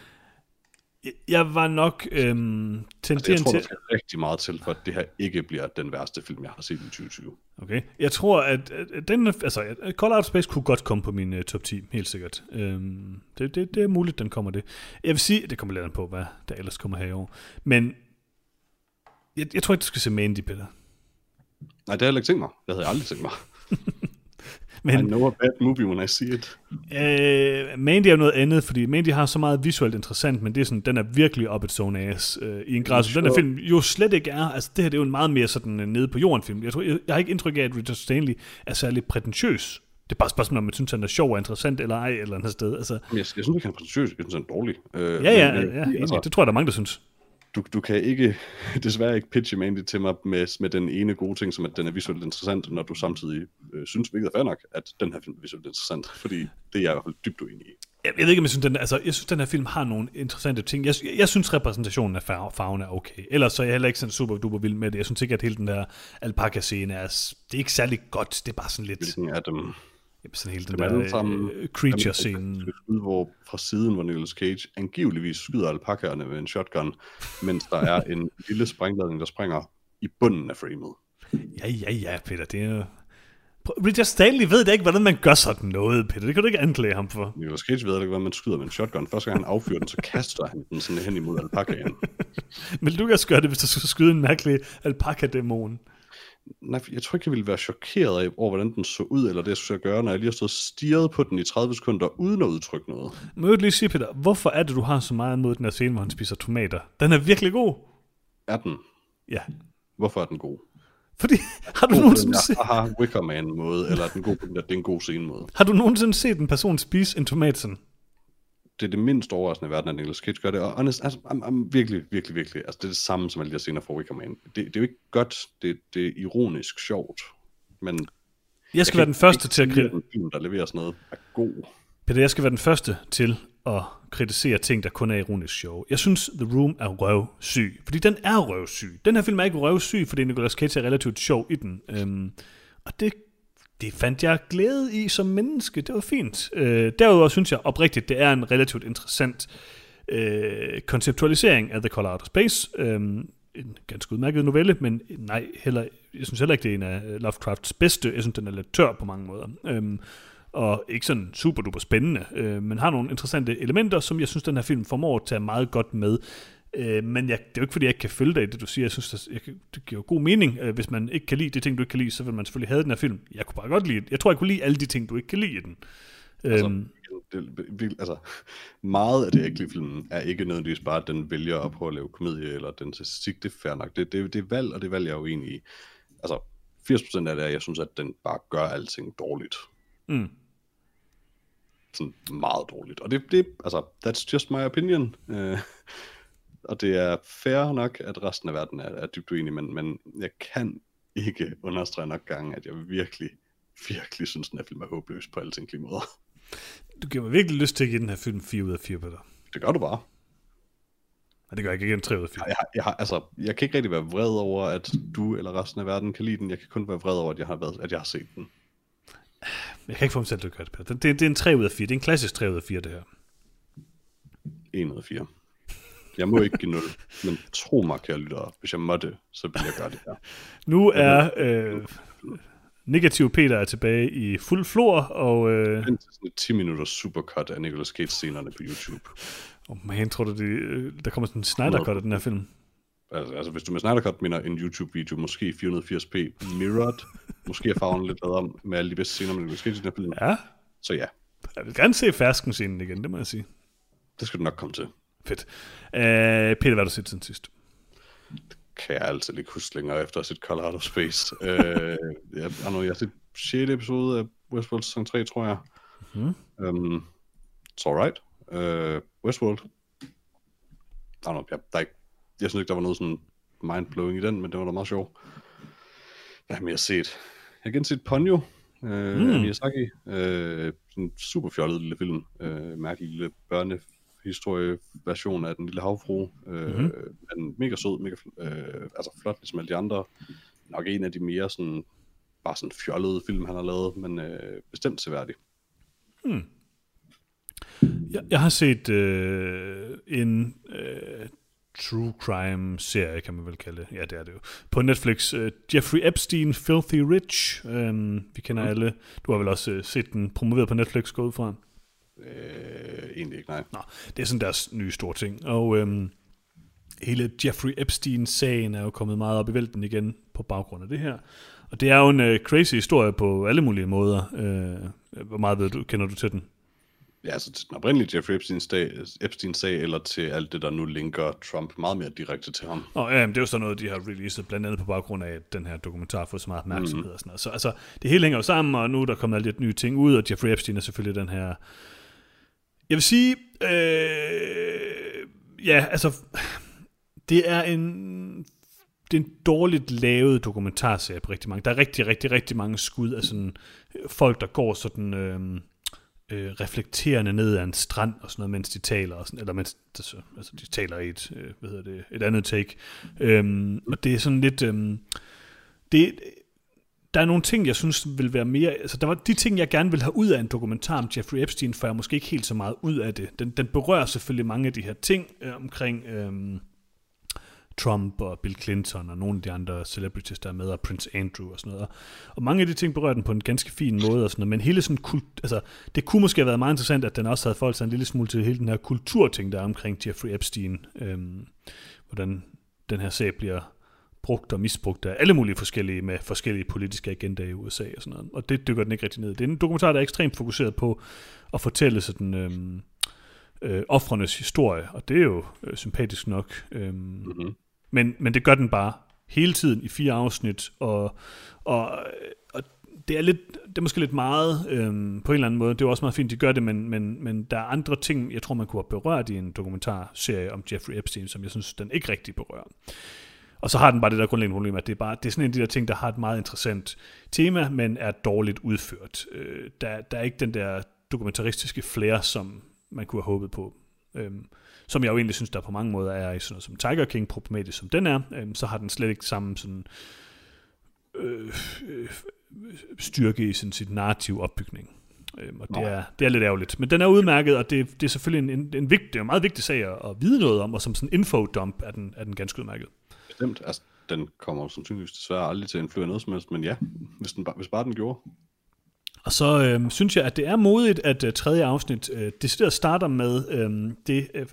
Jeg var nok øhm, altså, jeg tror, til... der skal rigtig meget til, for at det her ikke bliver den værste film, jeg har set i 2020. Okay. Jeg tror, at, at den, altså, Call Out Space kunne godt komme på min uh, top 10, helt sikkert. Øhm, det, det, det er muligt, den kommer det. Jeg vil sige, det kommer lidt på, hvad der ellers kommer her i år. Men jeg, jeg tror ikke, du skal se Mandy, Peter. Nej, det har jeg ikke tænkt mig. Det havde jeg aldrig tænkt mig. Men, I know a bad movie when I see it. Øh, Mandy er noget andet, fordi Mandy har så meget visuelt interessant, men det er sådan, den er virkelig op et zone ass øh, i en grad, som den her film jo slet ikke er. Altså det her det er jo en meget mere sådan uh, nede på jorden film. Jeg, tror, jeg, jeg har ikke indtryk af, at Richard Stanley er særlig prætentiøs. Det er bare et spørgsmål, om man synes, han er sjov og interessant eller ej, eller andet sted. Altså, jeg, jeg synes ikke, han er prætentiøs. Jeg synes, han er dårlig. Øh, ja, ja, men, ja, altså, det tror jeg, der er mange, der synes du, du kan ikke, desværre ikke pitche Mandy til mig med, med den ene gode ting, som at den er visuelt interessant, når du samtidig øh, synes, hvilket er fair nok, at den her film er visuelt interessant, fordi det er jeg i hvert fald dybt uenig i. Jeg, ved ikke, om jeg synes, den, altså, jeg synes, den her film har nogle interessante ting. Jeg, jeg, jeg synes, repræsentationen af farven er okay. Ellers så er jeg heller ikke sådan super duper vild med det. Jeg synes ikke, at hele den der alpaka-scene er, det er ikke særlig godt. Det er bare sådan lidt... Hvilken er dem? Jamen, sådan hele den der sammen, uh, creature-scenen. Hvor fra siden, hvor Nicolas Cage angiveligvis skyder alpakaerne med en shotgun, mens der er en lille sprængladning, der springer i bunden af framet. Ja, ja, ja, Peter, det er Richard Stanley ved da ikke, hvordan man gør sådan noget, Peter. Det kan du ikke anklage ham for. Nicolas Cage ved ikke, hvordan man skyder med en shotgun. Første gang han affyrer den, så kaster han den sådan hen imod alpakaen. Men du kan gøre det, hvis du skulle skyde en mærkelig alpaka-dæmon. Nej, jeg tror ikke, jeg ville være chokeret af, over, hvordan den så ud, eller det, jeg skulle gøre, når jeg lige har stået stirret på den i 30 sekunder, uden at udtrykke noget. Må jeg lige sige, Peter, hvorfor er det, du har så meget mod den her scene, hvor han spiser tomater? Den er virkelig god. Er den? Ja. Hvorfor er den god? Fordi, har du God nogensinde set, der haha Wickerman måde, eller er den god på den der, det er en god scene måde? har du nogensinde set en person spise en tomat sådan? Det er det mindst overraskende i verden, at Nicolas Cage gør det, og honest, altså, I'm, I'm virkelig, virkelig, virkelig, altså det er det samme som alle de her scener fra Wickerman. Det, det er jo ikke godt, det, det er ironisk sjovt, men Jeg skal være den første til at kritisere kritisere. en film, der leverer sådan noget, er god. Peter, jeg skal være den første til at kritisere ting, der kun er ironisk sjove. Jeg synes, The Room er røvsyg, fordi den er røvsyg. Den her film er ikke røvsyg, fordi Nicolas Cage er relativt sjov i den. Øhm, og det, det fandt jeg glæde i som menneske. Det var fint. Øh, derudover synes jeg oprigtigt, det er en relativt interessant øh, konceptualisering af The Call Out of Space. Øh, en ganske udmærket novelle, men nej, heller, jeg synes heller ikke, det er en af Lovecrafts bedste. Jeg synes, den er lidt tør på mange måder. Øh, og ikke sådan super duper spændende, øh, men har nogle interessante elementer, som jeg synes, den her film formår at tage meget godt med. Øh, men jeg, det er jo ikke, fordi jeg ikke kan følge dig i det, du siger. Jeg synes, det, jeg, det giver god mening. Øh, hvis man ikke kan lide de ting, du ikke kan lide, så vil man selvfølgelig have den her film. Jeg kunne bare godt lide Jeg tror, jeg kunne lide alle de ting, du ikke kan lide i den. Altså, Øhm, det, virkelig- altså, meget af det, i filmen, er ikke nødvendigvis bare, at den vælger at prøve at lave komedie, eller den statistik, det er fair nok. Det, det, det er valg, og det valg jeg er jo enig i. Altså, 80% af det er, jeg synes, at den bare gør alting dårligt. Mm. Sådan meget dårligt. Og det, det altså, that's just my opinion. Uh, og det er fair nok, at resten af verden er, er dybt uenig, men, men jeg kan ikke understrege nok gange, at jeg virkelig, virkelig synes, den her film er håbløs på alle tænkelige måder. Du giver mig virkelig lyst til at give den her film 4 ud af 4 på dig. Det gør du bare. Og det gør jeg ikke igen 3 ud af 4. Jeg, jeg, har, altså, jeg kan ikke rigtig være vred over, at du eller resten af verden kan lide den. Jeg kan kun være vred over, at jeg har, været, at jeg har set den. Jeg kan ikke få mig selv til at gøre det, Peter. Det, det, det er en 3 ud af 4. Det er en klassisk 3 ud af 4, det her. 1 ud af 4. Jeg må ikke give 0, men tro mig, kære lyttere, hvis jeg måtte, så ville jeg gøre det her. Nu er øh, negativ Peter er tilbage i fuld flor, og øh, sådan et 10 minutters supercut af Nicolas Cage scenerne på YouTube. oh man, tror du, det, øh, der kommer sådan en Snyder Cut af den her film? Altså, altså hvis du med Snyder Cut mener en YouTube-video, måske 480p mirrored, måske er farven lidt om med alle de bedste scener Cage i den her film, Ja, så ja, jeg vil gerne se fersken scenen igen, det må jeg sige. det skal du nok komme til. Fedt. Øh, Peter, hvad har du set siden sidst? kan jeg altid ikke huske længere efter at have set of Space. øh, jeg, nu, jeg har set 6. episode af Westworld sæson 3, tror jeg. Mhm. Um, it's alright. Uh, Westworld. Know, jeg, der er ikke, jeg synes ikke, der var noget sådan mind-blowing i den, men det var da meget sjovt. Hvad har jeg set? Jeg har igen set Ponyo. Uh, mm. Miyazaki. Sådan en super fjollet lille film. Uh, mærkelig lille børnehistorie-version af Den Lille Havfru. Uh, mm-hmm. Men mega sød, mega uh, altså flot, ligesom alle de andre. Nok en af de mere sådan, bare sådan fjollede film, han har lavet, men uh, bestemt seværdig. Jeg, jeg har set øh, en øh, true crime serie, kan man vel kalde det. Ja, det er det jo. På Netflix. Øh, Jeffrey Epstein, Filthy Rich. Øh, vi kender alle. Du har vel også øh, set den promoveret på Netflix, gå ud fra. Uh, egentlig ikke, nej. Nå, det er sådan deres nye store ting. Og øhm, hele Jeffrey Epstein-sagen er jo kommet meget op i vælten igen på baggrund af det her. Og det er jo en øh, crazy historie på alle mulige måder. Øh, hvor meget ved du, kender du til den? Ja, altså til den oprindelige Jeffrey Epstein-sag, Epstein-sag, eller til alt det, der nu linker Trump meget mere direkte til ham. Og ja, det er jo sådan noget, de har releaset, blandt andet på baggrund af, at den her dokumentar har fået så meget opmærksomhed mm. og sådan noget. Så altså, det hele hænger jo sammen, og nu er der kommet alle de nye ting ud, og Jeffrey Epstein er selvfølgelig den her... Jeg vil sige, øh, ja, altså, det er en det er en dårligt lavet dokumentarserie på rigtig mange. Der er rigtig, rigtig, rigtig mange skud af sådan øh, folk, der går sådan øh, øh, reflekterende ned ad en strand og sådan noget, mens de taler, og sådan, eller mens altså, altså, de taler i et, øh, hvad hedder det, et andet take. Øhm, og det er sådan lidt... Øh, det, der er nogle ting, jeg synes vil være mere... Altså, der var de ting, jeg gerne vil have ud af en dokumentar om Jeffrey Epstein, for jeg måske ikke helt så meget ud af det. Den, den berører selvfølgelig mange af de her ting øh, omkring... Øh, Trump og Bill Clinton og nogle af de andre celebrities, der er med, og Prince Andrew og sådan noget. Og mange af de ting berører den på en ganske fin måde og sådan noget, men hele sådan kult, altså, det kunne måske have været meget interessant, at den også havde forholdt sig en lille smule til hele den her kulturting, der er omkring Jeffrey Epstein, Øh, hvordan den her sag bliver brugt og misbrugt af alle mulige forskellige, med forskellige politiske agendaer i USA og sådan noget. Og det dykker den ikke rigtig ned. Det er en dokumentar, der er ekstremt fokuseret på at fortælle sådan, øhm, øh, offrenes historie, og det er jo øh, sympatisk nok. Øhm, mm-hmm. men, men det gør den bare hele tiden i fire afsnit, og, og, og det er lidt, det er måske lidt meget øhm, på en eller anden måde. Det er jo også meget fint, de gør det, men, men, men der er andre ting, jeg tror, man kunne have berørt i en dokumentarserie om Jeffrey Epstein, som jeg synes, den ikke rigtig berører. Og så har den bare det der grundlæggende problem, at det er, bare, det er sådan en af de der ting, der har et meget interessant tema, men er dårligt udført. Øh, der, der er ikke den der dokumentaristiske flair, som man kunne have håbet på. Øhm, som jeg jo egentlig synes, der på mange måder er i sådan noget som Tiger King, problematisk som den er, øhm, så har den slet ikke samme sådan, øh, øh, styrke i sådan sit narrativ opbygning. Øhm, og det er, det er lidt ærgerligt. Men den er udmærket, og det, det er selvfølgelig en, en, en, vigtig, en meget vigtig sag at, at vide noget om, og som sådan infodump er den, er den ganske udmærket. Bestemt. Altså, den kommer sandsynligvis desværre aldrig til at influere noget som helst, men ja, hvis, den, hvis bare den gjorde. Og så øh, synes jeg, at det er modigt, at øh, tredje afsnit øh, decideret starter med øh, det øh,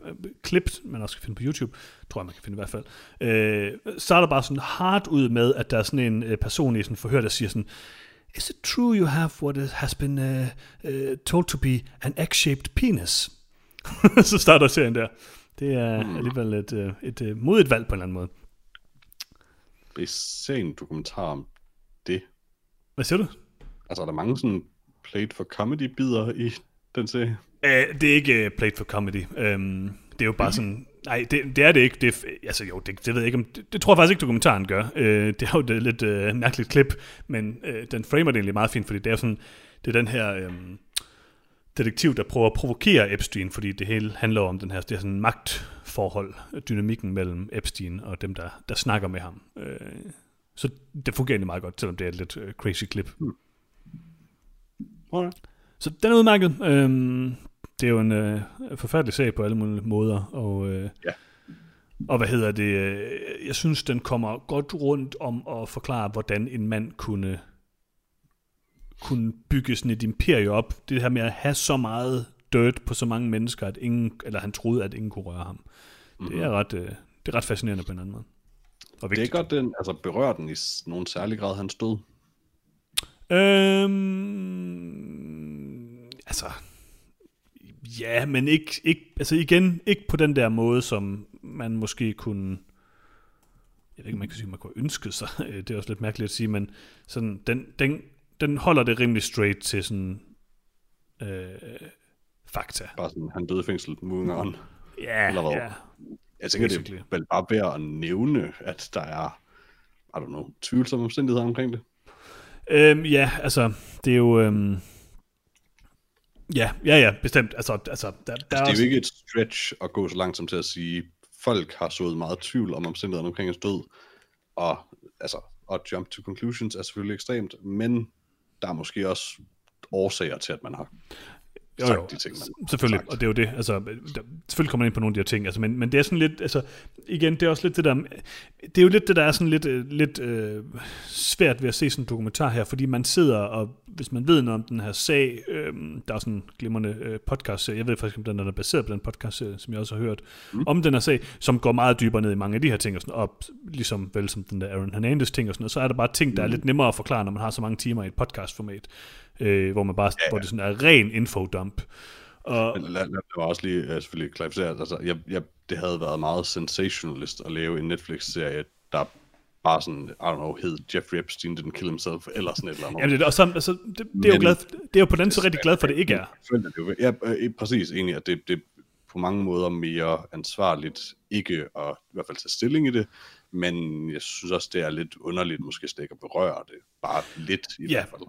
klip, man også kan finde på YouTube, tror jeg, man kan finde i hvert fald, øh, starter bare sådan hard ud med, at der er sådan en øh, person i sådan forhør, der siger sådan, Is it true you have what has been uh, uh, told to be an egg-shaped penis? så starter serien der. Det er mm. alligevel et, et, et, et modigt valg på en eller anden måde. Er en dokumentar om det. Hvad siger du? Altså, er der mange sådan played for comedy-bider i den serie? Uh, det er ikke uh, played for comedy. Um, det er jo bare sådan... Nej, det, det er det ikke. Det, er, altså jo, det, det ved jeg ikke om... Det, det tror jeg faktisk ikke, dokumentaren gør. Uh, det er jo et lidt uh, mærkeligt klip, men uh, den framer det egentlig meget fint, fordi det er sådan... Det er den her... Um, detektiv, der prøver at provokere Epstein, fordi det hele handler om den her, det er sådan magtforhold, dynamikken mellem Epstein og dem, der, der snakker med ham. Uh, så det fungerer egentlig meget godt, selvom det er et lidt uh, crazy klip. Mm. Okay. Så den er udmærket. Øhm, det er jo en øh, forfærdelig sag på alle mulige måder, og, øh, ja. og hvad hedder det, øh, jeg synes, den kommer godt rundt om at forklare, hvordan en mand kunne, kunne bygge sådan et imperie op. Det her med at have så meget dirt på så mange mennesker, at ingen, eller han troede, at ingen kunne røre ham. Mm-hmm. Det, er Mhm. ret, øh, det er ret fascinerende på en anden måde. Og Det er vigtigt. godt, den altså, berører den i nogen særlig grad, hans død. Øhm, altså, ja, men ikke, ikke, altså igen, ikke på den der måde, som man måske kunne, jeg ved ikke, man kan sige, man kunne ønske sig, det er også lidt mærkeligt at sige, men sådan, den, den, den holder det rimelig straight til sådan øh, fakta. Bare sådan, han døde i fængsel, moving on. Ja, Eller hvad? ja. Jeg tænker, Basically. det er vel bare værd at nævne, at der er, I don't know, tvivlsomme omstændigheder omkring det. Øhm, ja, altså, det er jo... Øhm, ja, ja, ja, bestemt. Altså, altså der, der Altså, det er også, jo ikke et stretch at gå så langt som til at sige, folk har sået meget tvivl om omstændighederne omkring hans død, og altså, at jump to conclusions er selvfølgelig ekstremt, men der er måske også årsager til, at man har jo, sagt jo, de ting, man Selvfølgelig, sagt. og det er jo det. Altså, der, selvfølgelig kommer man ind på nogle af de her ting, altså, men, men det er sådan lidt, altså, igen, det er også lidt det der, det er jo lidt det, der er sådan lidt, øh, lidt øh, svært ved at se sådan en dokumentar her, fordi man sidder, og hvis man ved noget om den her sag, øh, der er sådan en glimrende øh, podcast, jeg ved faktisk, om den er baseret på den podcast, som jeg også har hørt, mm. om den her sag, som går meget dybere ned i mange af de her ting, og, sådan, og ligesom vel som den der Aaron Hernandez ting og sådan noget, så er der bare ting, der er lidt nemmere at forklare, når man har så mange timer i et podcastformat, øh, hvor man bare, ja, ja. hvor det sådan er ren infodump. Og, Men lad, lad, lad mig også lige uh, selvfølgelig klarificere, altså, jeg, jeg, det havde været meget sensationalist at lave en Netflix-serie, der bare sådan, I don't know, hed Jeffrey Epstein didn't kill himself, eller sådan et eller andet. Jamen, det, er- og så, altså, det, det, er jo Men- glad, det er jo på den så rigtig glad for, at det ikke er. Det Ja, øh, præcis enig, at det, det er på mange måder mere ansvarligt ikke at i hvert fald tage stilling i det, men jeg synes også, det er lidt underligt måske slet ikke at berøre det, bare lidt i Ja. hvert fald.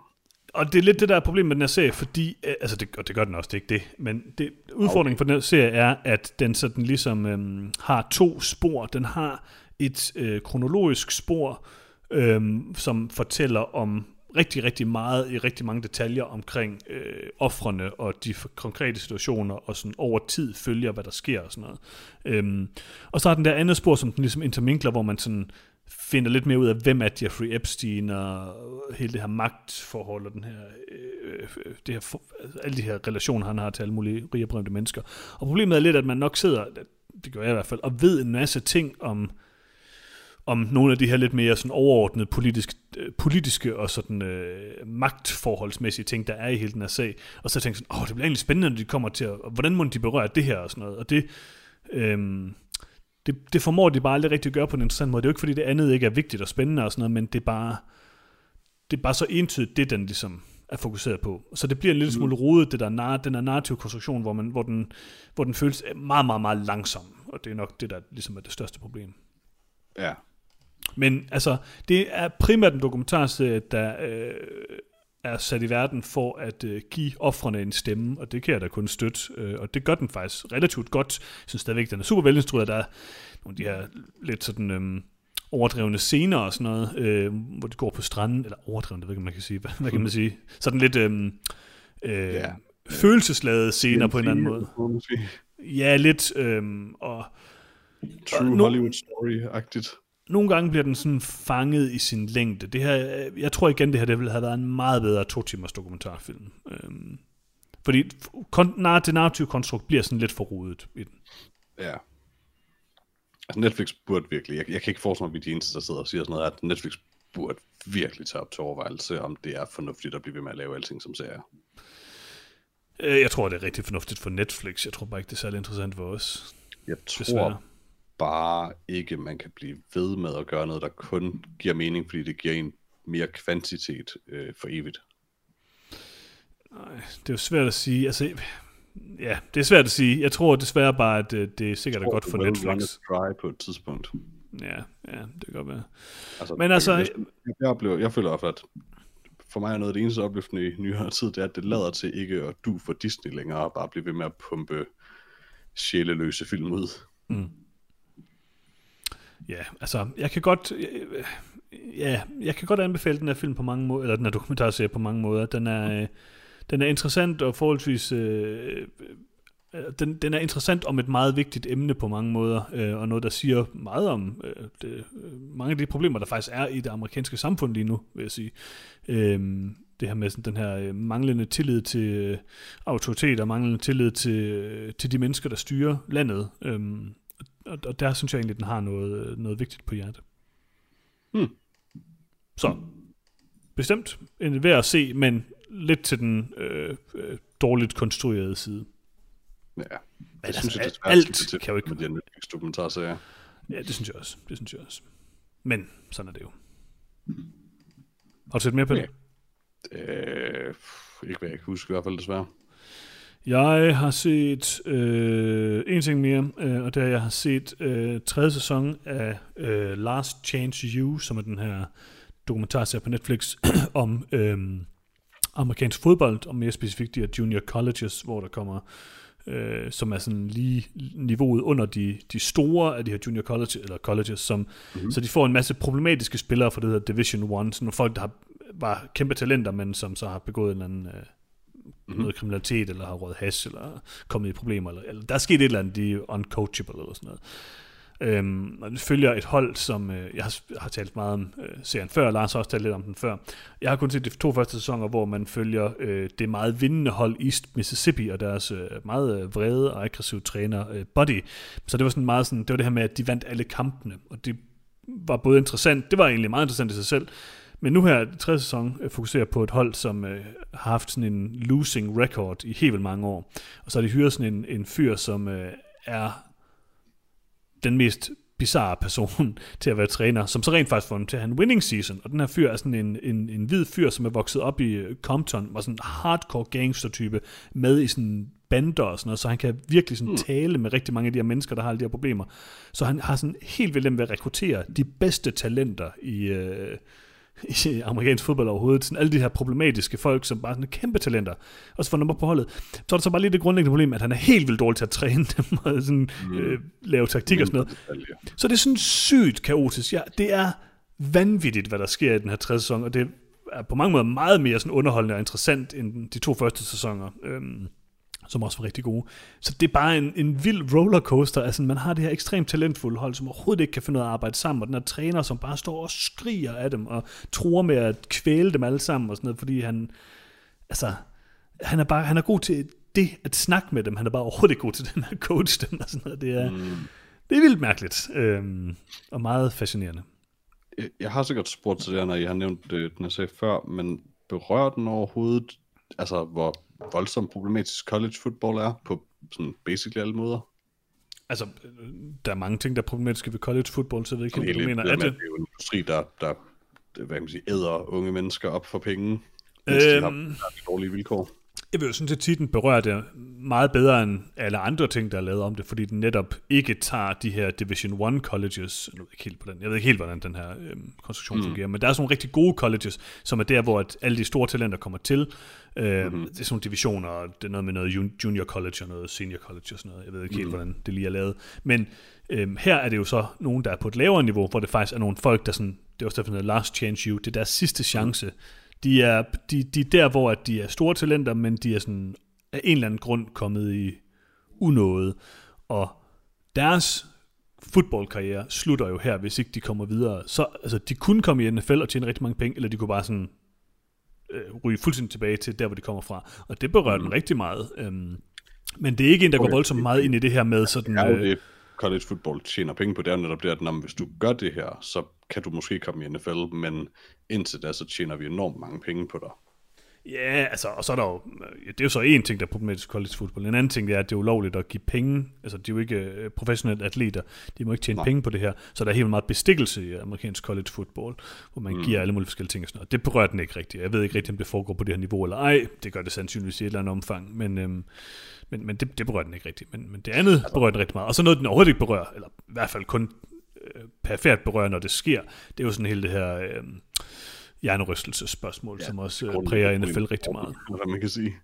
Og det er lidt det, der er problemet med den her serie, fordi, øh, altså det, og det gør den også, det er ikke det, men det, udfordringen for den her serie er, at den sådan ligesom øhm, har to spor. Den har et øh, kronologisk spor, øhm, som fortæller om rigtig, rigtig meget i rigtig mange detaljer omkring øh, offrene og de f- konkrete situationer, og sådan over tid følger, hvad der sker og sådan noget. Øhm, og så har den der andet spor, som den ligesom interminkler, hvor man sådan finder lidt mere ud af, hvem er Jeffrey Epstein, og hele det her magtforhold, og den her, øh, øh det her for, altså, alle de her relationer, han har til alle mulige rige og berømte mennesker. Og problemet er lidt, at man nok sidder, det gør jeg i hvert fald, og ved en masse ting om, om nogle af de her lidt mere sådan overordnede politisk, øh, politiske og sådan øh, magtforholdsmæssige ting, der er i hele den her sag. Og så tænkte jeg sådan, åh, det bliver egentlig spændende, når de kommer til at, hvordan må de berøre det her og sådan noget. Og det, øh, det, det formår de bare aldrig rigtig at gøre på en interessant måde. Det er jo ikke, fordi det andet ikke er vigtigt og spændende og sådan noget, men det er bare, det er bare så entydigt, det den ligesom er fokuseret på. Så det bliver en lille smule rodet, det der, nar- den der narrative konstruktion, hvor, man, hvor, den, hvor den føles meget, meget, meget langsom. Og det er nok det, der ligesom er det største problem. Ja. Men altså, det er primært en dokumentarserie, der øh, er sat i verden for at øh, give offrene en stemme, og det kan jeg da kun støtte, øh, og det gør den faktisk relativt godt. Jeg synes stadigvæk, den er super velinstrueret, der er nogle af de her lidt sådan øh, overdrevne scener og sådan noget, øh, hvor de går på stranden, eller overdrevne, det ved ikke, man kan sige, hvad, hvad kan man sige? Sådan lidt øh, øh, Ja. følelsesladede scener på en eller anden måde. Ja, lidt, øh, og True nu- Hollywood story-agtigt. Nogle gange bliver den sådan fanget i sin længde. Det her, øh, jeg tror igen, det her det ville have været en meget bedre to timers dokumentarfilm. Øhm, fordi kon- det narrative konstrukt bliver sådan lidt for rodet i den. Ja. Altså Netflix burde virkelig, jeg, jeg kan ikke forestille mig, at vi er de eneste, der sidder og siger sådan noget, at Netflix burde virkelig tage op til overvejelse, om det er fornuftigt at blive ved med at lave alting som serier. Øh, Jeg tror, det er rigtig fornuftigt for Netflix. Jeg tror bare ikke, det er særlig interessant for os. Jeg tror Desværre. Bare ikke, man kan blive ved med at gøre noget, der kun giver mening, fordi det giver en mere kvantitet øh, for evigt. Nej, det er jo svært at sige. Altså, ja, det er svært at sige. Jeg tror desværre bare, at øh, det er sikkert er godt for Netflix. dry på et tidspunkt. Ja, ja, det kan godt være. Altså, Men altså- Jeg, jeg, oplever, jeg føler fald, at for mig er noget af det eneste opløftende i nyere tid, det er, at det lader til ikke at du for Disney længere, og bare blive ved med at pumpe sjæleløse film ud. Ja, altså, jeg kan godt... øh, Ja, jeg kan godt anbefale den her film på mange måder, eller den her dokumentarserie på mange måder. Den er, øh, den er interessant og forholdsvis... Øh, øh, den, den er interessant om et meget vigtigt emne på mange måder, øh, og noget, der siger meget om øh, det, øh, mange af de problemer, der faktisk er i det amerikanske samfund lige nu, vil jeg sige. Øh, det her med sådan, den her øh, manglende tillid til øh, autoritet og manglende tillid til, øh, til de mennesker, der styrer landet. Øh, og, og der synes jeg egentlig, den har noget, noget vigtigt på hjertet. Hmm. Så, bestemt en værd at se, men lidt til den øh, øh, dårligt konstruerede side. Ja. Men Jeg synes, altså, det alt kan jo ikke... med de her Netflix dokumentarserier. Ja, det synes jeg også. Det synes jeg også. Men sådan er det jo. Har du set mere på det? Ja. Øh, ikke hvad jeg kan huske i hvert fald desværre. Jeg har set øh, en ting mere, øh, og det er, jeg har set øh, tredje sæson af øh, Last Chance You, som er den her dokumentarserie på Netflix om øh, amerikansk fodbold, og mere specifikt de her junior colleges, hvor der kommer, øh, som er sådan lige niveauet under de, de store af de her junior college, eller colleges, som, mm-hmm. så de får en masse problematiske spillere fra det her Division 1, sådan nogle folk, der har, var kæmpe talenter, men som så har begået en eller anden... Øh, mm-hmm. noget kriminalitet, eller har råd hash, eller kommet i problemer, eller, eller der er sket et eller andet, de er uncoachable, eller sådan noget. Øhm, og det følger et hold, som øh, jeg har, har talt meget om øh, serien før, og Lars har også talt lidt om den før. Jeg har kun set de to første sæsoner, hvor man følger øh, det meget vindende hold East Mississippi, og deres øh, meget øh, vrede og aggressive træner øh, Buddy. Så det var sådan meget sådan, det var det her med, at de vandt alle kampene, og det var både interessant, det var egentlig meget interessant i sig selv, men nu her, tredje sæson, øh, fokuserer på et hold, som øh, har haft sådan en losing record i helt vildt mange år. Og så har de hyret sådan en, en fyr, som øh, er den mest bizarre person til at være træner, som så rent faktisk får dem til at have en winning season. Og den her fyr er sådan en, en, en hvid fyr, som er vokset op i øh, Compton, var sådan en hardcore gangster-type, med i sådan bander og sådan noget, så han kan virkelig sådan tale med rigtig mange af de her mennesker, der har alle de her problemer. Så han har sådan helt vildt nemt ved at rekruttere de bedste talenter i, øh, i amerikansk fodbold overhovedet. Sådan alle de her problematiske folk, som bare er sådan kæmpe talenter, og så får nummer på holdet. Så er der så bare lige det grundlæggende problem, at han er helt vildt dårlig til at træne dem, og sådan, mm. øh, lave taktik og sådan noget. Så det er sådan sygt kaotisk. Ja, det er vanvittigt, hvad der sker i den her tredje sæson, og det er på mange måder meget mere sådan underholdende og interessant end de to første sæsoner. Øhm, som også var rigtig gode. Så det er bare en, en vild rollercoaster. Altså, man har det her ekstremt talentfulde hold, som overhovedet ikke kan finde ud af at arbejde sammen, og den her træner, som bare står og skriger af dem, og tror med at kvæle dem alle sammen, og sådan noget, fordi han, altså, han er bare, han er god til det, at snakke med dem. Han er bare overhovedet ikke god til den her coach dem, og sådan noget. Det er, mm. det er vildt mærkeligt, øhm, og meget fascinerende. jeg, har sikkert spurgt til det, når I har nævnt øh, den her sag før, men berører den overhovedet, altså hvor voldsomt problematisk college football er, på sådan basically alle måder? Altså, øh, der er mange ting, der er problematiske ved college football, så jeg ved ikke, hvad du mener. Er det? det? er jo en industri, der, der hvad kan man sige, æder unge mennesker op for penge, hvis øhm, de har dårlige vilkår. Jeg vil jo sige, at den berører det meget bedre end alle andre ting, der er lavet om det, fordi den netop ikke tager de her Division 1 colleges, nu ved jeg ikke helt, på den, jeg ved ikke helt, hvordan den her øhm, konstruktion mm. fungerer, men der er sådan nogle rigtig gode colleges, som er der, hvor at alle de store talenter kommer til. Øhm, mm-hmm. Det er sådan nogle divisioner, og det er noget med noget jun- junior college og noget senior college og sådan noget. Jeg ved ikke helt, Mhm. hvordan det lige er lavet. Men øhm, her er det jo så nogen, der er på et lavere niveau, hvor det faktisk er nogle folk, der sådan, det er også derfor, last chance you, det er deres sidste chance. De er, de, de er der, hvor at de er store talenter, men de er sådan af en eller anden grund kommet i unåde. Og deres fodboldkarriere slutter jo her, hvis ikke de kommer videre. Så altså, de kunne komme i NFL og tjene rigtig mange penge, eller de kunne bare sådan øh, ryge fuldstændig tilbage til der, hvor de kommer fra. Og det berører mm. den rigtig meget. Øhm, men det er ikke en, der går Okay. voldsomt meget ind i det her med sådan... Øh, college football tjener penge på, det er jo netop det, at når, hvis du gør det her, så kan du måske komme i NFL, men indtil da, så tjener vi enormt mange penge på dig. Ja, altså, og så er der jo, det er jo så en ting, der er problematisk college football. En anden ting, det er, at det er ulovligt at give penge. Altså, de er jo ikke øh, professionelle atleter. De må ikke tjene Nej. Penge på det her. Så der er helt meget bestikkelse i amerikansk college football, hvor man mm. giver alle mulige forskellige ting og sådan noget. Det berører den ikke rigtigt. Jeg ved ikke rigtigt, om det foregår på det her niveau eller ej. Det gør det sandsynligvis i et eller andet omfang, men, øhm, men, men det, det berører den ikke rigtigt. Men, men det andet altså, berører den rigtig meget. Og så noget, den overhovedet ikke berører, eller i hvert fald kun øh, perifært berører, når det sker, det er jo sådan hele det her... Øh, hjernerystelsesspørgsmål, ja, som også øh, præger NFL rigtig meget. Hvad man kan sige.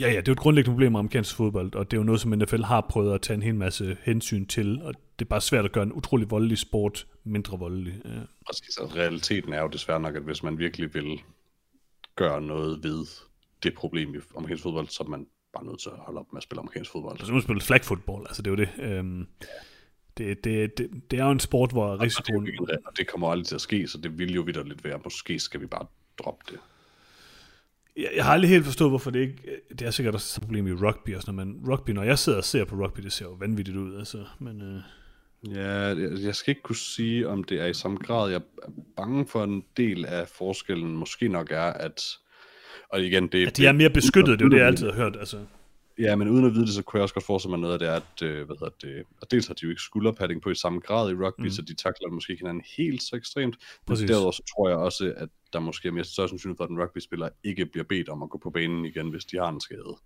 Ja, ja, det er jo et grundlæggende problem med amerikansk fodbold, og det er jo noget, som NFL har prøvet at tage en hel masse hensyn til, og det er bare svært at gøre en utrolig voldelig sport mindre voldelig. Ja. Præcis, altså, realiteten er jo desværre nok, at hvis man virkelig vil gøre noget ved det problem i amerikansk fodbold, så er man bare nødt til at holde op med at spille amerikansk fodbold. Og så må man spille flag football, altså det er jo det. Øhm, det, det, det, det er jo en sport, hvor Og det, er risikoen... jo ikke, og det kommer aldrig til at ske, så det vil jo vidderligt være, måske skal vi bare droppe det. Jeg, jeg har aldrig helt forstået, hvorfor det ikke... Det er sikkert også et problem i rugby og sådan noget, men rugby, når jeg sidder og ser på rugby, det ser jo vanvittigt ud, altså. Men, øh, Ja, jeg, jeg skal ikke kunne sige, om det er i samme grad. Jeg er bange for en del af forskellen måske nok er, at... Og igen, det, at de er mere beskyttet, det er jo det, jeg altid har hørt, altså. Ja, men uden at vide det, så kunne jeg også godt forestille mig noget af det, at, øh, hvad hedder det, og dels har de jo ikke skulderpadding på i samme grad i rugby, mm. så de takler måske ikke hinanden helt så ekstremt. Men Præcis. derudover så tror jeg også, at der måske er mere større sandsynlighed for, at en rugby-spiller ikke bliver bedt om at gå på banen igen, hvis de har en skade.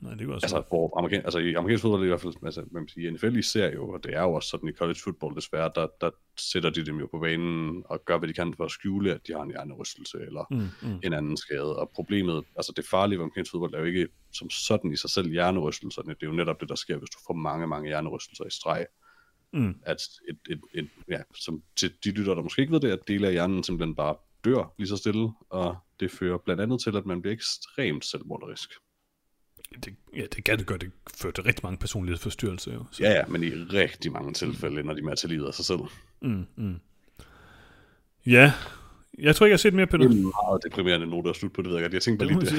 Nej, det også Altså, hvor amerikan, altså i amerikansk fodbold i hvert fald, altså, man siger, i NFL især jo, og det er jo også sådan i college football desværre, der, der sætter de dem jo på banen og gør, hvad de kan for at skjule, at de har en hjernerystelse eller Mm, mm. en anden skade. Og problemet, altså det farlige ved amerikansk fodbold er jo ikke som sådan i sig selv hjernerystelserne. Det er jo netop det, der sker, hvis du får mange, mange hjernerystelser i streg. Mm. At et, et, et, ja, som til de lytter, der måske ikke ved det, at dele af hjernen simpelthen bare dør lige så stille, og det fører blandt andet til, at man bliver ekstremt selvmorderisk. Det, ja, det kan det gøre, det fører til rigtig mange personlighedsforstyrrelser jo. Så. Ja, ja, men i rigtig mange tilfælde ender de med at tage livet af sig selv. Mm, mm. Ja, jeg tror ikke, jeg har set mere på Det det. er meget deprimerende note at slutte på, det ved jeg godt. Jeg tænkte bare lige, det,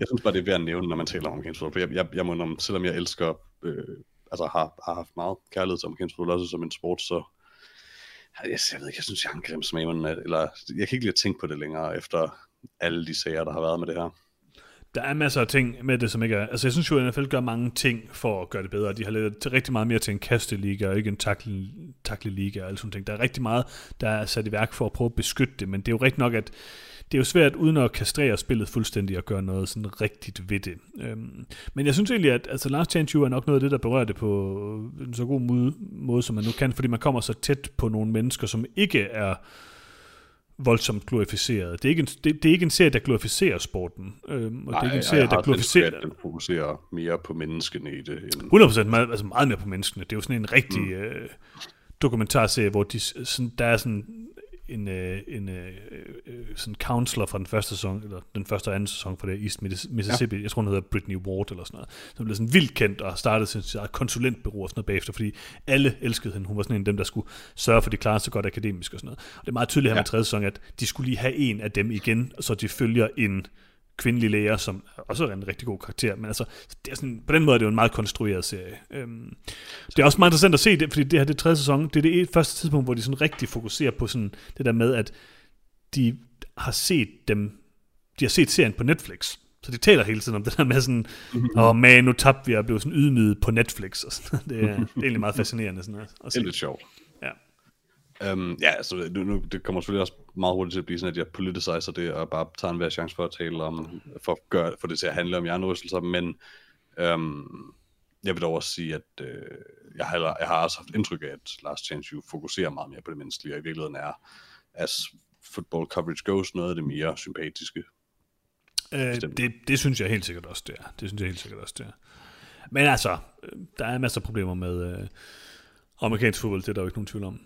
jeg synes bare, det er værd at nævne, når man taler om amerikansk fodbold. For jeg, jeg, jeg må indrømme, selvom jeg elsker, øh, altså har, har haft meget kærlighed til amerikansk fodbold, også som en sport, så jeg, jeg ved ikke, jeg synes, jeg har en grim smag, men, eller jeg kan ikke lide at tænke på det længere, efter alle de sager, der har været med det her. Der er masser af ting med det, som ikke er... Altså, jeg synes jo, at NFL gør mange ting for at gøre det bedre. De har lavet rigtig meget mere til en kasteliga, og ikke en tackle, tackle liga og alle sådan ting. Der er rigtig meget, der er sat i værk for at prøve at beskytte det, men det er jo rigtig nok, at det er jo svært uden at kastrere spillet fuldstændig og gøre noget sådan rigtigt ved det. Øhm, men jeg synes egentlig, at altså, Last Chance You er nok noget af det, der berører det på en så god måde, måde, som man nu kan, fordi man kommer så tæt på nogle mennesker, som ikke er voldsomt glorificeret. Det er ikke en, det, det er ikke en serie, der glorificerer sporten. Øhm, og det er ikke en serie, der glorificerer... den fokuserer mere på menneskene i det. End, 100% meget, altså meget mere på menneskene. Det er jo sådan en rigtig mm. øh, dokumentarserie, hvor de, sådan, der er sådan en, øh, en øh, øh, sådan counselor fra den første sæson, eller den første og anden sæson fra det East Miss- Mississippi, ja. jeg tror hun hedder Brittany Ward eller sådan noget, som blev sådan vildt kendt og startede sin konsulentbureau og sådan noget bagefter, fordi alle elskede hende. Hun var sådan en af dem, der skulle sørge for, at de klarede sig godt akademisk og sådan noget. Og det er meget tydeligt her ja. med tredje sæson, at de skulle lige have en af dem igen, så de følger en kvindelige læger, som også er en rigtig god karakter, men altså, det er sådan, på den måde er det jo en meget konstrueret serie. Øhm, det er også meget interessant at se det, fordi det her det er tredje sæson, det er det første tidspunkt, hvor de sådan rigtig fokuserer på sådan det der med, at de har set dem, de har set serien på Netflix, så de taler hele tiden om det der med sådan, åh oh, man, nu tabte vi og blev sådan ydmyget på Netflix. Og sådan. Det, er, det er egentlig meget fascinerende sådan at Det er lidt sjovt. Um, ja, altså, nu, nu, det kommer selvfølgelig også meget hurtigt til at blive sådan, at jeg politiserer det, og bare tager en hver chance for at tale om, for at gøre, for det til at handle om hjernerystelser, men um, jeg vil dog også sige, at øh, jeg, har, jeg har også haft indtryk af, at Last Chance You fokuserer meget mere på det menneskelige, og i virkeligheden er, as football coverage goes, noget af det mere sympatiske. Øh, det, det synes jeg helt sikkert også, det er. Det synes jeg helt sikkert også, det er. Men altså, øh, der er masser af problemer med øh, amerikansk fodbold, det er der jo ikke nogen tvivl om.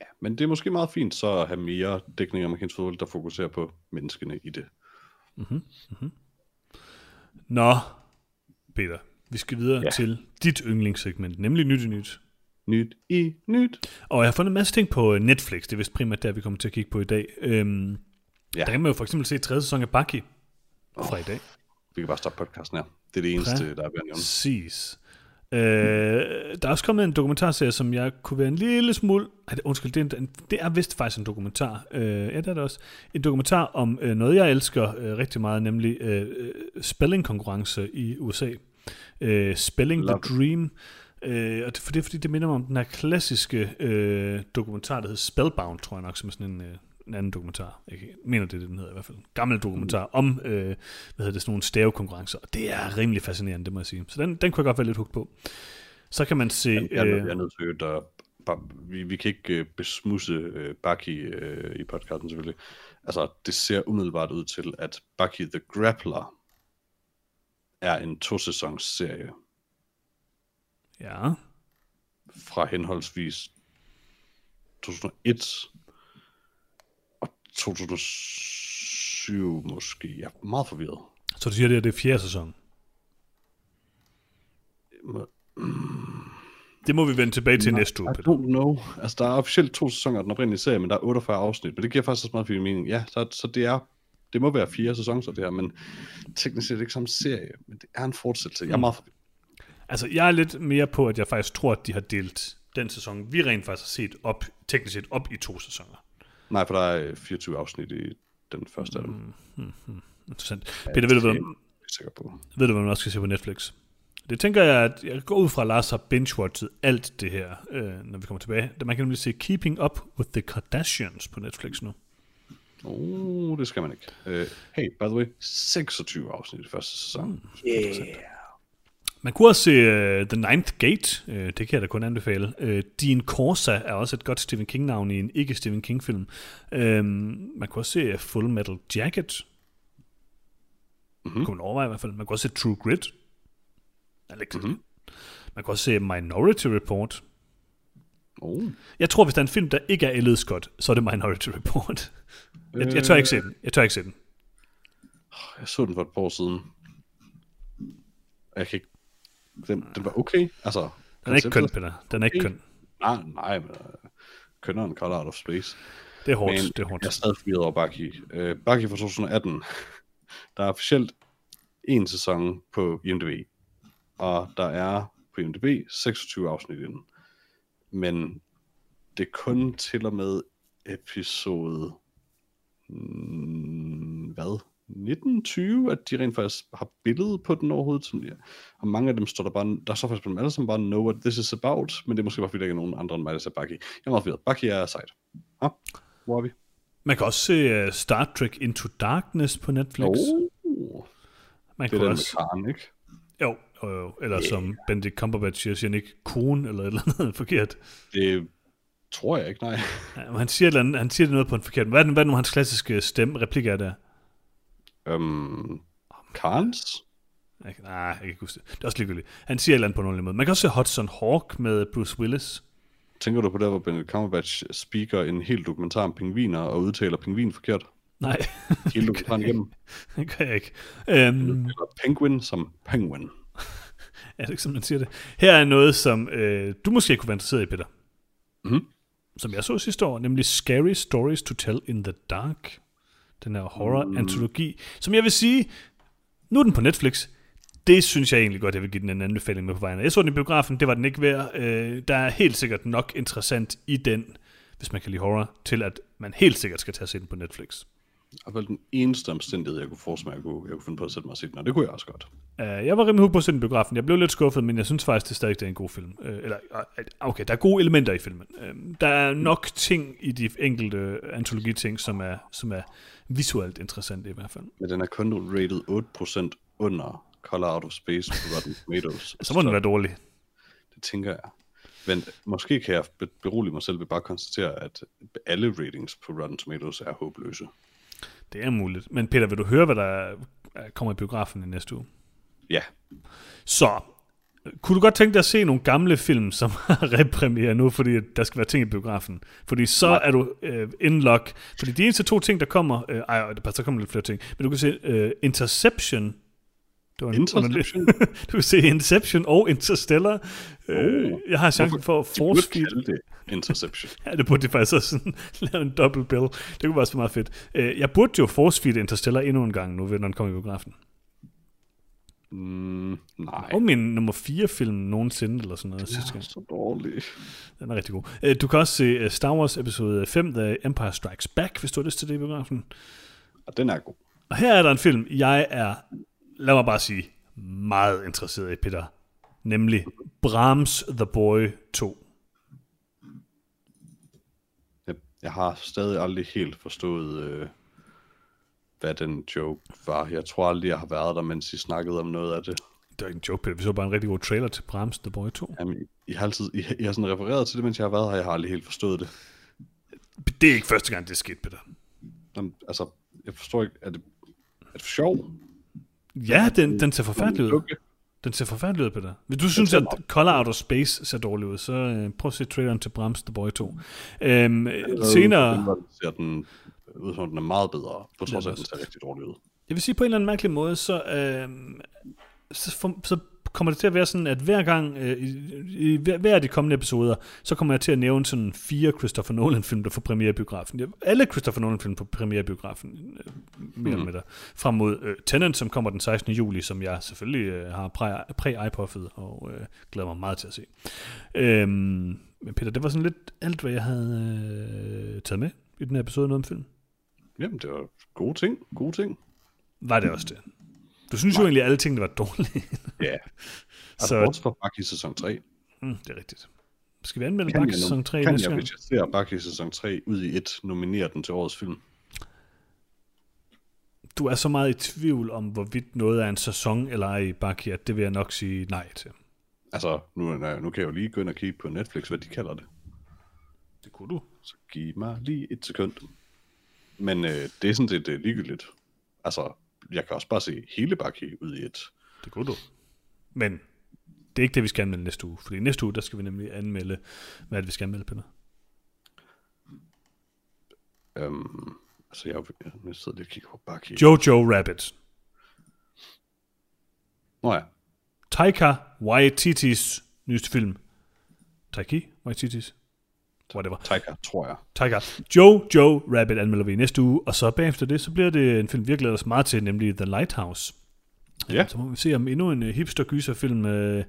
Ja, men det er måske meget fint så at have mere dækning af amerikansk fodbold, der fokuserer på menneskene i det. Nå, Peter, vi skal videre ja. Til dit yndlingssegment, nemlig Nyt i Nyt. Nyt i nyt. Og jeg har fundet en masse ting på øh, Netflix, det er vist primært der, vi kommer til at kigge på i dag. Øhm, ja. Der kan man jo for eksempel se tredje sæson af Bucky fra i dag. Vi kan bare stoppe podcasten her. Det er det eneste, der er ved at nævne. Præcis. Øh, der er også kommet en dokumentarserie, som jeg kunne være en lille smule... Ej, det- undskyld, det er, en, det er vist faktisk en dokumentar. Øh, ja, det er det også. En dokumentar om øh, noget, jeg elsker øh, rigtig meget, nemlig øh, øh, spellingkonkurrence i USA. Øh, Spelling Love the Dream. Øh, og det, for det er fordi, det minder mig om den her klassiske øh, dokumentar, der hedder Spellbound, tror jeg nok, som er sådan en, øh, en anden dokumentar. Jeg mener, det er det, den hedder i hvert fald. En gammel dokumentar om, øh, hvad hedder det, sådan nogle stavekonkurrencer. Og det er rimelig fascinerende, det må jeg sige. Så den, den kunne jeg godt være lidt hugt på. Så kan man se... Jeg, jeg, øh, jeg er nødt til at bare, vi, vi kan ikke uh, besmusse uh, Bucky uh, i podcasten selvfølgelig. Altså, det ser umiddelbart ud til, at Bucky the Grappler er en to-sæsons serie ja, fra henholdsvis 2001 og 2007 måske. Jeg er meget forvirret. så du siger, det er det er fjerde sæson. Det må vi vende tilbage til næste uge, I don't know. Altså, der er officielt to sæsoner af den oprindelige serie, men der er 48 afsnit. Men det giver faktisk også meget fin mening. Ja, så, så det er... Det må være fire sæsoner, det her, men teknisk set er det ikke som serie, men det er en fortsættelse. Jeg er meget forvirret. Altså, jeg er lidt mere på, at jeg faktisk tror, at de har delt den sæson, vi rent faktisk har set op, teknisk set op i to sæsoner. Nej, for der er øh, 24 afsnit i den første af dem. Mm. Interessant. Peter, ved du, er hvad, sikker på. ved du, hvad man også skal se på Netflix? Det tænker jeg, at jeg går ud fra, at Lars har binge-watchet alt det her, øh, når vi kommer tilbage. Man kan nemlig se Keeping Up with the Kardashians på Netflix nu. Oh, det skal man ikke. Uh, hey, by the way, 26 afsnit i første sæson. Mm. Yeah. Man kunne også se uh, The Ninth Gate, uh, det kan jeg da kun anbefale. Uh, Dean Corsa er også et godt Stephen King-navn i en ikke-Stephen King-film. Uh, man kunne også se Full Metal Jacket. Mm-hmm. Kunne man overveje i hvert fald. Man kunne også se True Grit. Ikke mm-hmm. Man kunne også se Minority Report. Oh. Jeg tror, hvis der er en film, der ikke er Elliot Scott, så er det Minority Report. Jeg, jeg tør ikke se den. Jeg tør ikke se den. Jeg så den for et par år siden. Jeg kan ikke... Den, den var okay. Altså, Den er ikke køn, Peter. Den er ikke køn. Nej, nej, men uh, kønneren Color Out of Space. Det er hårdt. Men det er hårdt. jeg er stadig forvirret over Bucky. Uh, Bucky fra 2018. Der er officielt en sæson på IMDb. Og der er på IMDb 26 afsnit inden. Men det er kun til og med episode... Mm, hvad? 1920, at de rent faktisk har billede på den overhovedet. Som, ja. Og mange af dem står der bare, der står faktisk på dem alle sammen bare, know what this is about, men det er måske bare, fordi der ikke er nogen andre end mig, der ser Bucky. Jeg er meget forvirret. Bucky er sejt. Ah, hvor er vi? Man kan også se uh, Star Trek Into Darkness på Netflix. Oh, Man det er kan den også... med Karen, ikke? Jo, jo, jo. Eller yeah. som Benedict Cumberbatch siger, siger han ikke kone eller et eller andet forkert. Det tror jeg ikke, nej. Ja, han siger, andet, han siger det noget på en forkert. Hvad er, den, hvad er nu hans klassiske stemme, replik er der? Um, Karens? Jeg, kan- nej, jeg kan ikke huske det. Det er også ligegyldigt. Han siger et eller andet på nogen måde. Man kan også se Hudson Hawk med Bruce Willis. Tænker du på der, hvor Benedict Cumberbatch speaker en hel dokumentar om pingviner og udtaler pingvin forkert? Nej, Hele dokumentaren igennem. det gør jeg ikke. Øhm, Eller penguin som penguin. er det ikke, som man siger det? Her er noget, som øh, du måske kunne være interesseret i, Peter. Mhm. Som jeg så sidste år, nemlig Scary Stories to Tell in the Dark. Den her horror-antologi, som jeg vil sige, nu er den på Netflix. Det synes jeg egentlig godt, jeg vil give den en anbefaling med på vejen. Jeg så den i biografen, det var den ikke værd. Øh, der er helt sikkert nok interessant i den, hvis man kan lide horror, til at man helt sikkert skal tage at se den på Netflix. Vel den eneste omstændighed, jeg kunne forestille mig, jeg kunne, jeg kunne finde på at sætte mig og se den, og det kunne jeg også godt. Uh, jeg var rimelig hooked på at se den biografen. Jeg blev lidt skuffet, men jeg synes faktisk, det er stadig det er en god film. Uh, eller, uh, okay, der er gode elementer i filmen. Uh, der er nok ting i de enkelte antologiting, som er, som er visuelt interessante i hvert fald. Men den er kun rated 8% under Color Out of Space på Rotten Tomatoes. Så må den være dårlig. Det tænker jeg. Men måske kan jeg be- berolige mig selv ved bare at konstatere, at alle ratings på Rotten Tomatoes er håbløse. Det er muligt. Men Peter, vil du høre, hvad der kommer i biografen i næste uge? Ja, Så, kunne du godt tænke dig at se nogle gamle film, som har repremiere nu, fordi der skal være ting i biografen? Fordi så Nej. er du øh, in luck. Fordi de eneste to ting, der kommer... Øh, ej, der kommer lidt flere ting. Men du kan se øh, Interception. Det var en Interception? du kan se Inception og Interstellar. Øh, Oh. jeg har chancen for at de force kalde det Interception. Ja, det burde de faktisk også sådan, lave en double bill. Det kunne være så meget fedt. Øh, jeg burde jo force Interstellar endnu en gang nu, når den kommer i biografen. Mm, nej, Og min nummer 4 film nogensinde, eller sådan noget det er så dårlig. Den er rigtig god. Øh, Du kan også se Star Wars episode 5, The Empire Strikes Back, hvis du har lyst til det i biografen. Og den er god. Og her er der en film, jeg er, lad mig bare sige, meget interesseret i, Peter. Nemlig Brahms The Boy 2. Jeg, jeg har stadig aldrig helt forstået, øh, hvad den joke var. Jeg tror aldrig, jeg har været der, mens I snakkede om noget af det. Det er ikke en joke, Peter. Vi så bare en rigtig god trailer til Brahms The Boy 2. Jamen, I har altid I, I har sådan refereret til det, mens jeg har været her. Jeg har aldrig helt forstået det. Det er ikke første gang, det er sket, Peter. Jamen, altså, jeg forstår ikke, er det, er det for sjov? Ja, den, den ser forfærdelig ud. Den ser forfærdelig ud, Peter. Hvis du synes, at Color Out of Space ser dårlig ud, så øh, prøv at se traileren til Brahms The Boy 2. Øhm, øh, senere... Ser den ud som om den er meget bedre, på trods af, at den ser rigtig dårlig ud. Jeg vil sige, på en eller anden mærkelig måde, så, øh, så, for, så kommer det til at være sådan, at hver gang, øh, i, i hver, hver af de kommende episoder, så kommer jeg til at nævne sådan fire Christopher Nolan-film, der får premiere i biografen. Alle Christopher Nolan-film får premiere i biografen, øh, mere eller mindre. Frem mod øh, Tenet, som kommer den 16. juli, som jeg selvfølgelig øh, har præ- præ-iPuffet og øh, glæder mig meget til at se. Øhm, men Peter, det var sådan lidt alt, hvad jeg havde øh, taget med i den her episode noget om film. Jamen, det var gode ting. Gode ting. Var det også det? Du synes jo egentlig, at alle tingene var dårlige. Ja. Så- Så... Bortset fra sæson 3. Mm, det er rigtigt. Skal vi anmelde Kan jeg, sæson nu, 3 kan næste jeg, gang? hvis jeg ser Bucky sæson 3 ud i et, nominere den til årets film? Du er så meget i tvivl om, hvorvidt noget er en sæson eller ej i Bucky, at det vil jeg nok sige nej til. Altså, nu, nu kan jeg jo lige gå ind og kigge på Netflix, hvad de kalder det. Det kunne du. Så giv mig lige et sekund. Men øh, det er sådan set øh, ligegyldigt. Altså, jeg kan også bare se hele Bucky ud i et. Det kunne du. Men det er ikke det, vi skal anmelde næste uge. Fordi næste uge, der skal vi nemlig anmelde, hvad det, vi skal anmelde, Peter? Øhm, altså, jeg, jeg, sidder lige og kigger på Bucky. Jojo Rabbit. Nå ja, Taika Waititis nyeste film. Taiki Waititis? Whatever. Taika, tror jeg. Taika. Jojo Rabbit anmelder vi næste uge, og så bagefter det, så bliver det en film, vi glæder os meget til, nemlig The Lighthouse. Ja. Så må vi se, om endnu en øh, hipster-gyserfilm øh,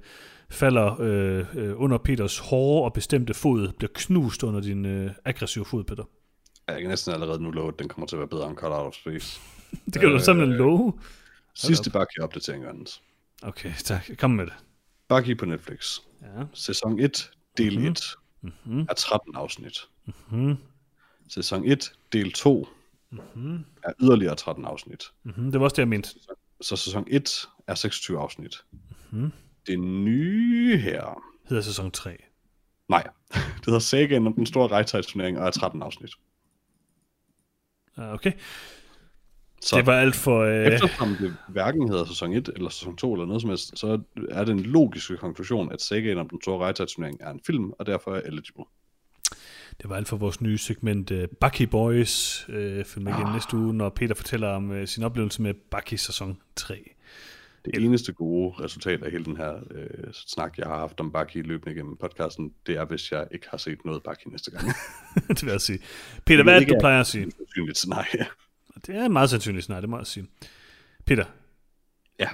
falder øh, øh, under Peters hårde og bestemte fod, bliver knust under din øh, aggressive fod, Peter. Jeg kan næsten allerede nu love, at den kommer til at være bedre end Cut Out of Space. Det kan øh, du simpelthen love. Sidste Bucky-opdatering, Anders. Okay, tak. Kom med det. Bucky på Netflix. Ja. Sæson 1, del Mhm. 1, Mm-hmm. er 13 afsnit. Mm-hmm. Sæson 1, del 2, Mm-hmm. er yderligere 13 afsnit. Mm-hmm. Det var også det, jeg mente. Så sæson 1 er 26 afsnit. Mhm. Det nye her... Hedder sæson 3. Nej, det hedder Sagaen om den store rejtejsturnering og er 13 afsnit. Ah, Okay. Så Det var alt for... Øh, eftersom det hverken hedder sæson 1 eller sæson 2 eller noget som helst, så er det en logisk konklusion, at Sagaen om den store rejtejsturnering er en film, og derfor er eligible. det var alt for vores nye segment uh, Bucky Boys. Uh, film igen Ah. næste uge, når Peter fortæller om uh, sin oplevelse med Bucky sæson 3. Det eneste gode resultat af hele den her øh, snak, jeg har haft om Bucky løbende gennem podcasten, det er, hvis jeg ikke har set noget Bucky næste gang. det vil jeg sige. Peter, hvad er det, du er- plejer at sige? Sandsynligt scenarie. Det er meget sandsynligt snart, det må jeg sige. Peter, Ja.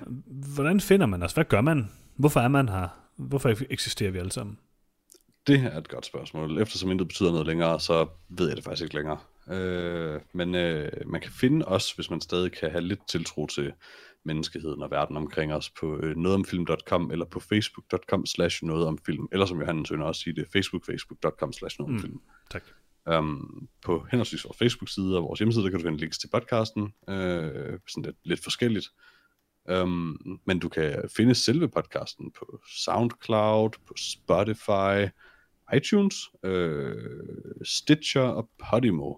hvordan finder man os? Hvad gør man? Hvorfor er man her? Hvorfor eksisterer vi alle sammen? Det er et godt spørgsmål. Eftersom intet betyder noget længere, så ved jeg det faktisk ikke længere. Øh, men øh, man kan finde os, hvis man stadig kan have lidt tiltro til menneskeheden og verden omkring os på øh, nogetomfilm.com eller på facebook.com slash nogetomfilm. Eller som Johannes Sønder også sige det, facebook, facebook.com slash nogetomfilm. Mm, tak. Um, på henholdsvis vores Facebook-side og vores hjemmeside, der kan du finde links til podcasten, øh, sådan lidt, lidt forskelligt. Um, men du kan finde selve podcasten på SoundCloud, på Spotify, iTunes, øh, Stitcher og Podimo.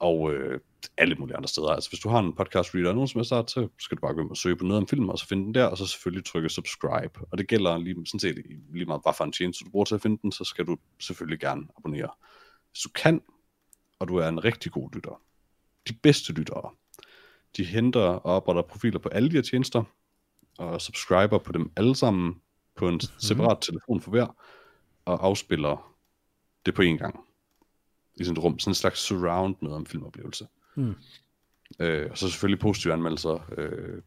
Og øh, alle mulige andre steder. Altså hvis du har en podcast reader nogen som er start, så skal du bare gå ind og søge på noget om film, og så finde den der, og så selvfølgelig trykke subscribe. Og det gælder lige, sådan set lige meget, hvad for en tjeneste du bruger til at finde den, så skal du selvfølgelig gerne abonnere. Hvis du kan, og du er en rigtig god lytter, de bedste lyttere, de henter og opretter profiler på alle de her tjenester, og subscriber på dem alle sammen på en separat telefon for hver, og afspiller det på en gang i sådan et rum, sådan en slags surround noget om filmoplevelse. Mm. Øh, og så selvfølgelig positive anmeldelser, øh,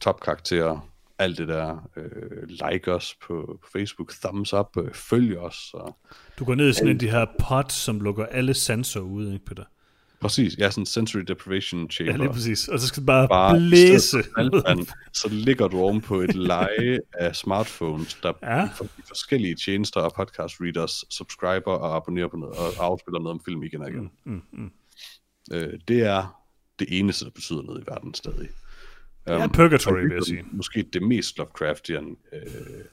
topkarakterer, alt det der, øh, like os på, på Facebook, thumbs up, øh, følg os. Og, Du går ned i sådan en af de her pods, som lukker alle sensorer ud, ikke Peter? præcis, ja, sådan en sensory deprivation chamber. Ja, lige præcis. Og så skal det bare, Bare blæse. for saltvand, så ligger du oven på et leje af smartphones, der Ja. i forskellige tjenester og podcast readers subscriber og abonnerer på noget, og afspiller noget om film igen og igen. Mm, mm. Øh, det er det eneste, der betyder noget i verden stadig. Det er Øhm, purgatory, vil jeg sige. Måske det mest Lovecraftian øh,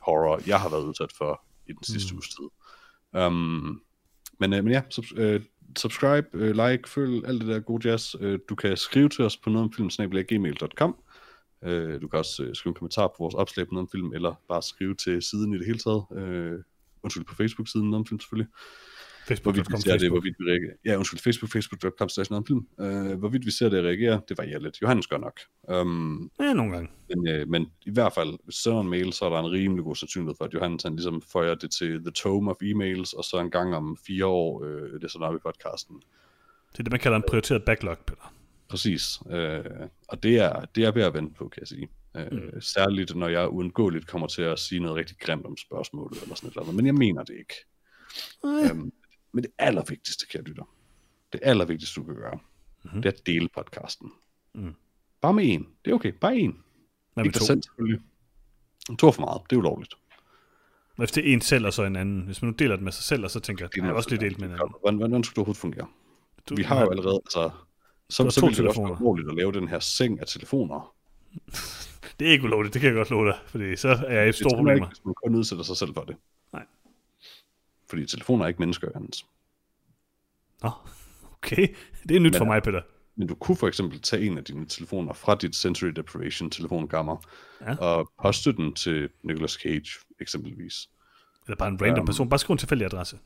horror, jeg har været udsat for i den sidste mm. uges tid. Um, men, øh, men ja, sub, øh, subscribe, øh, like, følg, alt det der gode jazz. Øh, du kan skrive til os på nogetomfilm.gmail.com øh, Du kan også øh, skrive en kommentar på vores opslag på noget om film, eller bare skrive til siden i det hele taget. Øh, undskyld, på Facebook-siden noget om film selvfølgelig. Hvorvidt vi ser det, Facebook. hvorvidt vi reagerer. Ja, undskyld, Facebook, facebook.com slash noget film. Øh, hvorvidt vi ser det og reagerer, det varierer lidt. Johannes gør nok. Um, Ja, nogle gange. men, øh, men i hvert fald, hvis sender en mail, så er der en rimelig god sandsynlighed for, at Johannes han ligesom føjer det til the tome of emails, og så en gang om fire år, øh, det er sådan op i podcasten. Det er det, man kalder en prioriteret backlog, Peter. Præcis. Øh, og det er, det er ved at vente på, kan jeg sige. Øh, mm. Særligt, når jeg uundgåeligt kommer til at sige noget rigtig grimt om spørgsmålet, eller sådan et eller andet. Men jeg mener det ikke. Øh. Øhm, men det allervigtigste, kære lytter, det allervigtigste, du kan gøre, mm-hmm. det er at dele podcasten. Mm. Bare med en. Det er okay. Bare en. Hvad Ikke dig selv, selvfølgelig. To for meget. Det er ulovligt. Hvis det er en selv og så en anden. Hvis man nu deler det med sig selv, og så tænker jeg, Det jeg har også lige delt med en anden. Hvordan, hvordan skulle det overhovedet fungere? Du, Vi har jo allerede, altså, så, så ville det også være ulovligt at lave den her seng af telefoner. Det er ikke ulovligt, det kan jeg godt love dig, fordi så er jeg i store problemer. ikke, hvis man kun udsætter sig selv for det. Fordi telefoner er ikke mennesker, Hans. Nå, okay. Det er nyt Men- for mig, Peter. Men du kunne for eksempel tage en af dine telefoner fra dit sensory deprivation telefonkammer, Ja. og poste den til Nicolas Cage, eksempelvis. Eller bare en random Øhm. person. Bare skriv en tilfældig adresse.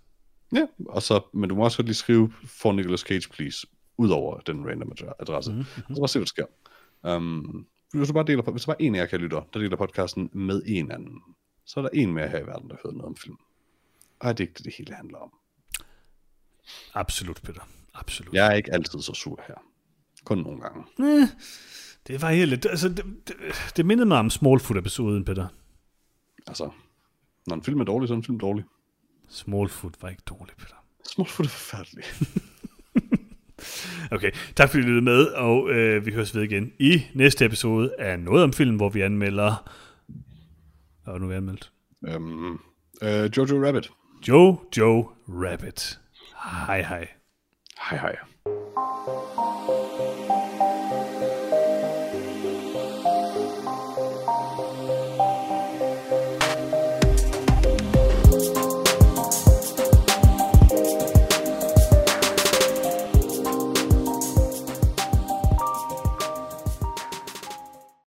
Ja, og så, men du må også godt lige skrive for Nicolas Cage, please, ud over den random adre- adresse. Mhm, Mm-hmm. Så bare se, hvad der sker. Um, hvis du bare deler, hvis der bare en af jer kan lytte, der deler podcasten med en anden, så er der en mere her i verden, der hører noget om film. Og det er ikke det, det hele handler om. Absolut, Peter. Absolut. Jeg er ikke altid så sur her. Kun nogle gange. Eh, det var helt lidt. Altså, det, det, det mindede mig om Smallfoot-episoden, Peter. Altså, når en film er dårlig, så er en film dårlig. Smallfoot var ikke dårlig, Peter. Smallfoot er forfærdeligt. Okay, tak fordi I lyttede med, og øh, vi høres ved igen i næste episode af Noget om film, hvor vi anmelder... Det nu, vi anmeldt? um, uh, Jojo Rabbit. Joe Joe Rabbit. Hej hej. Hej hej.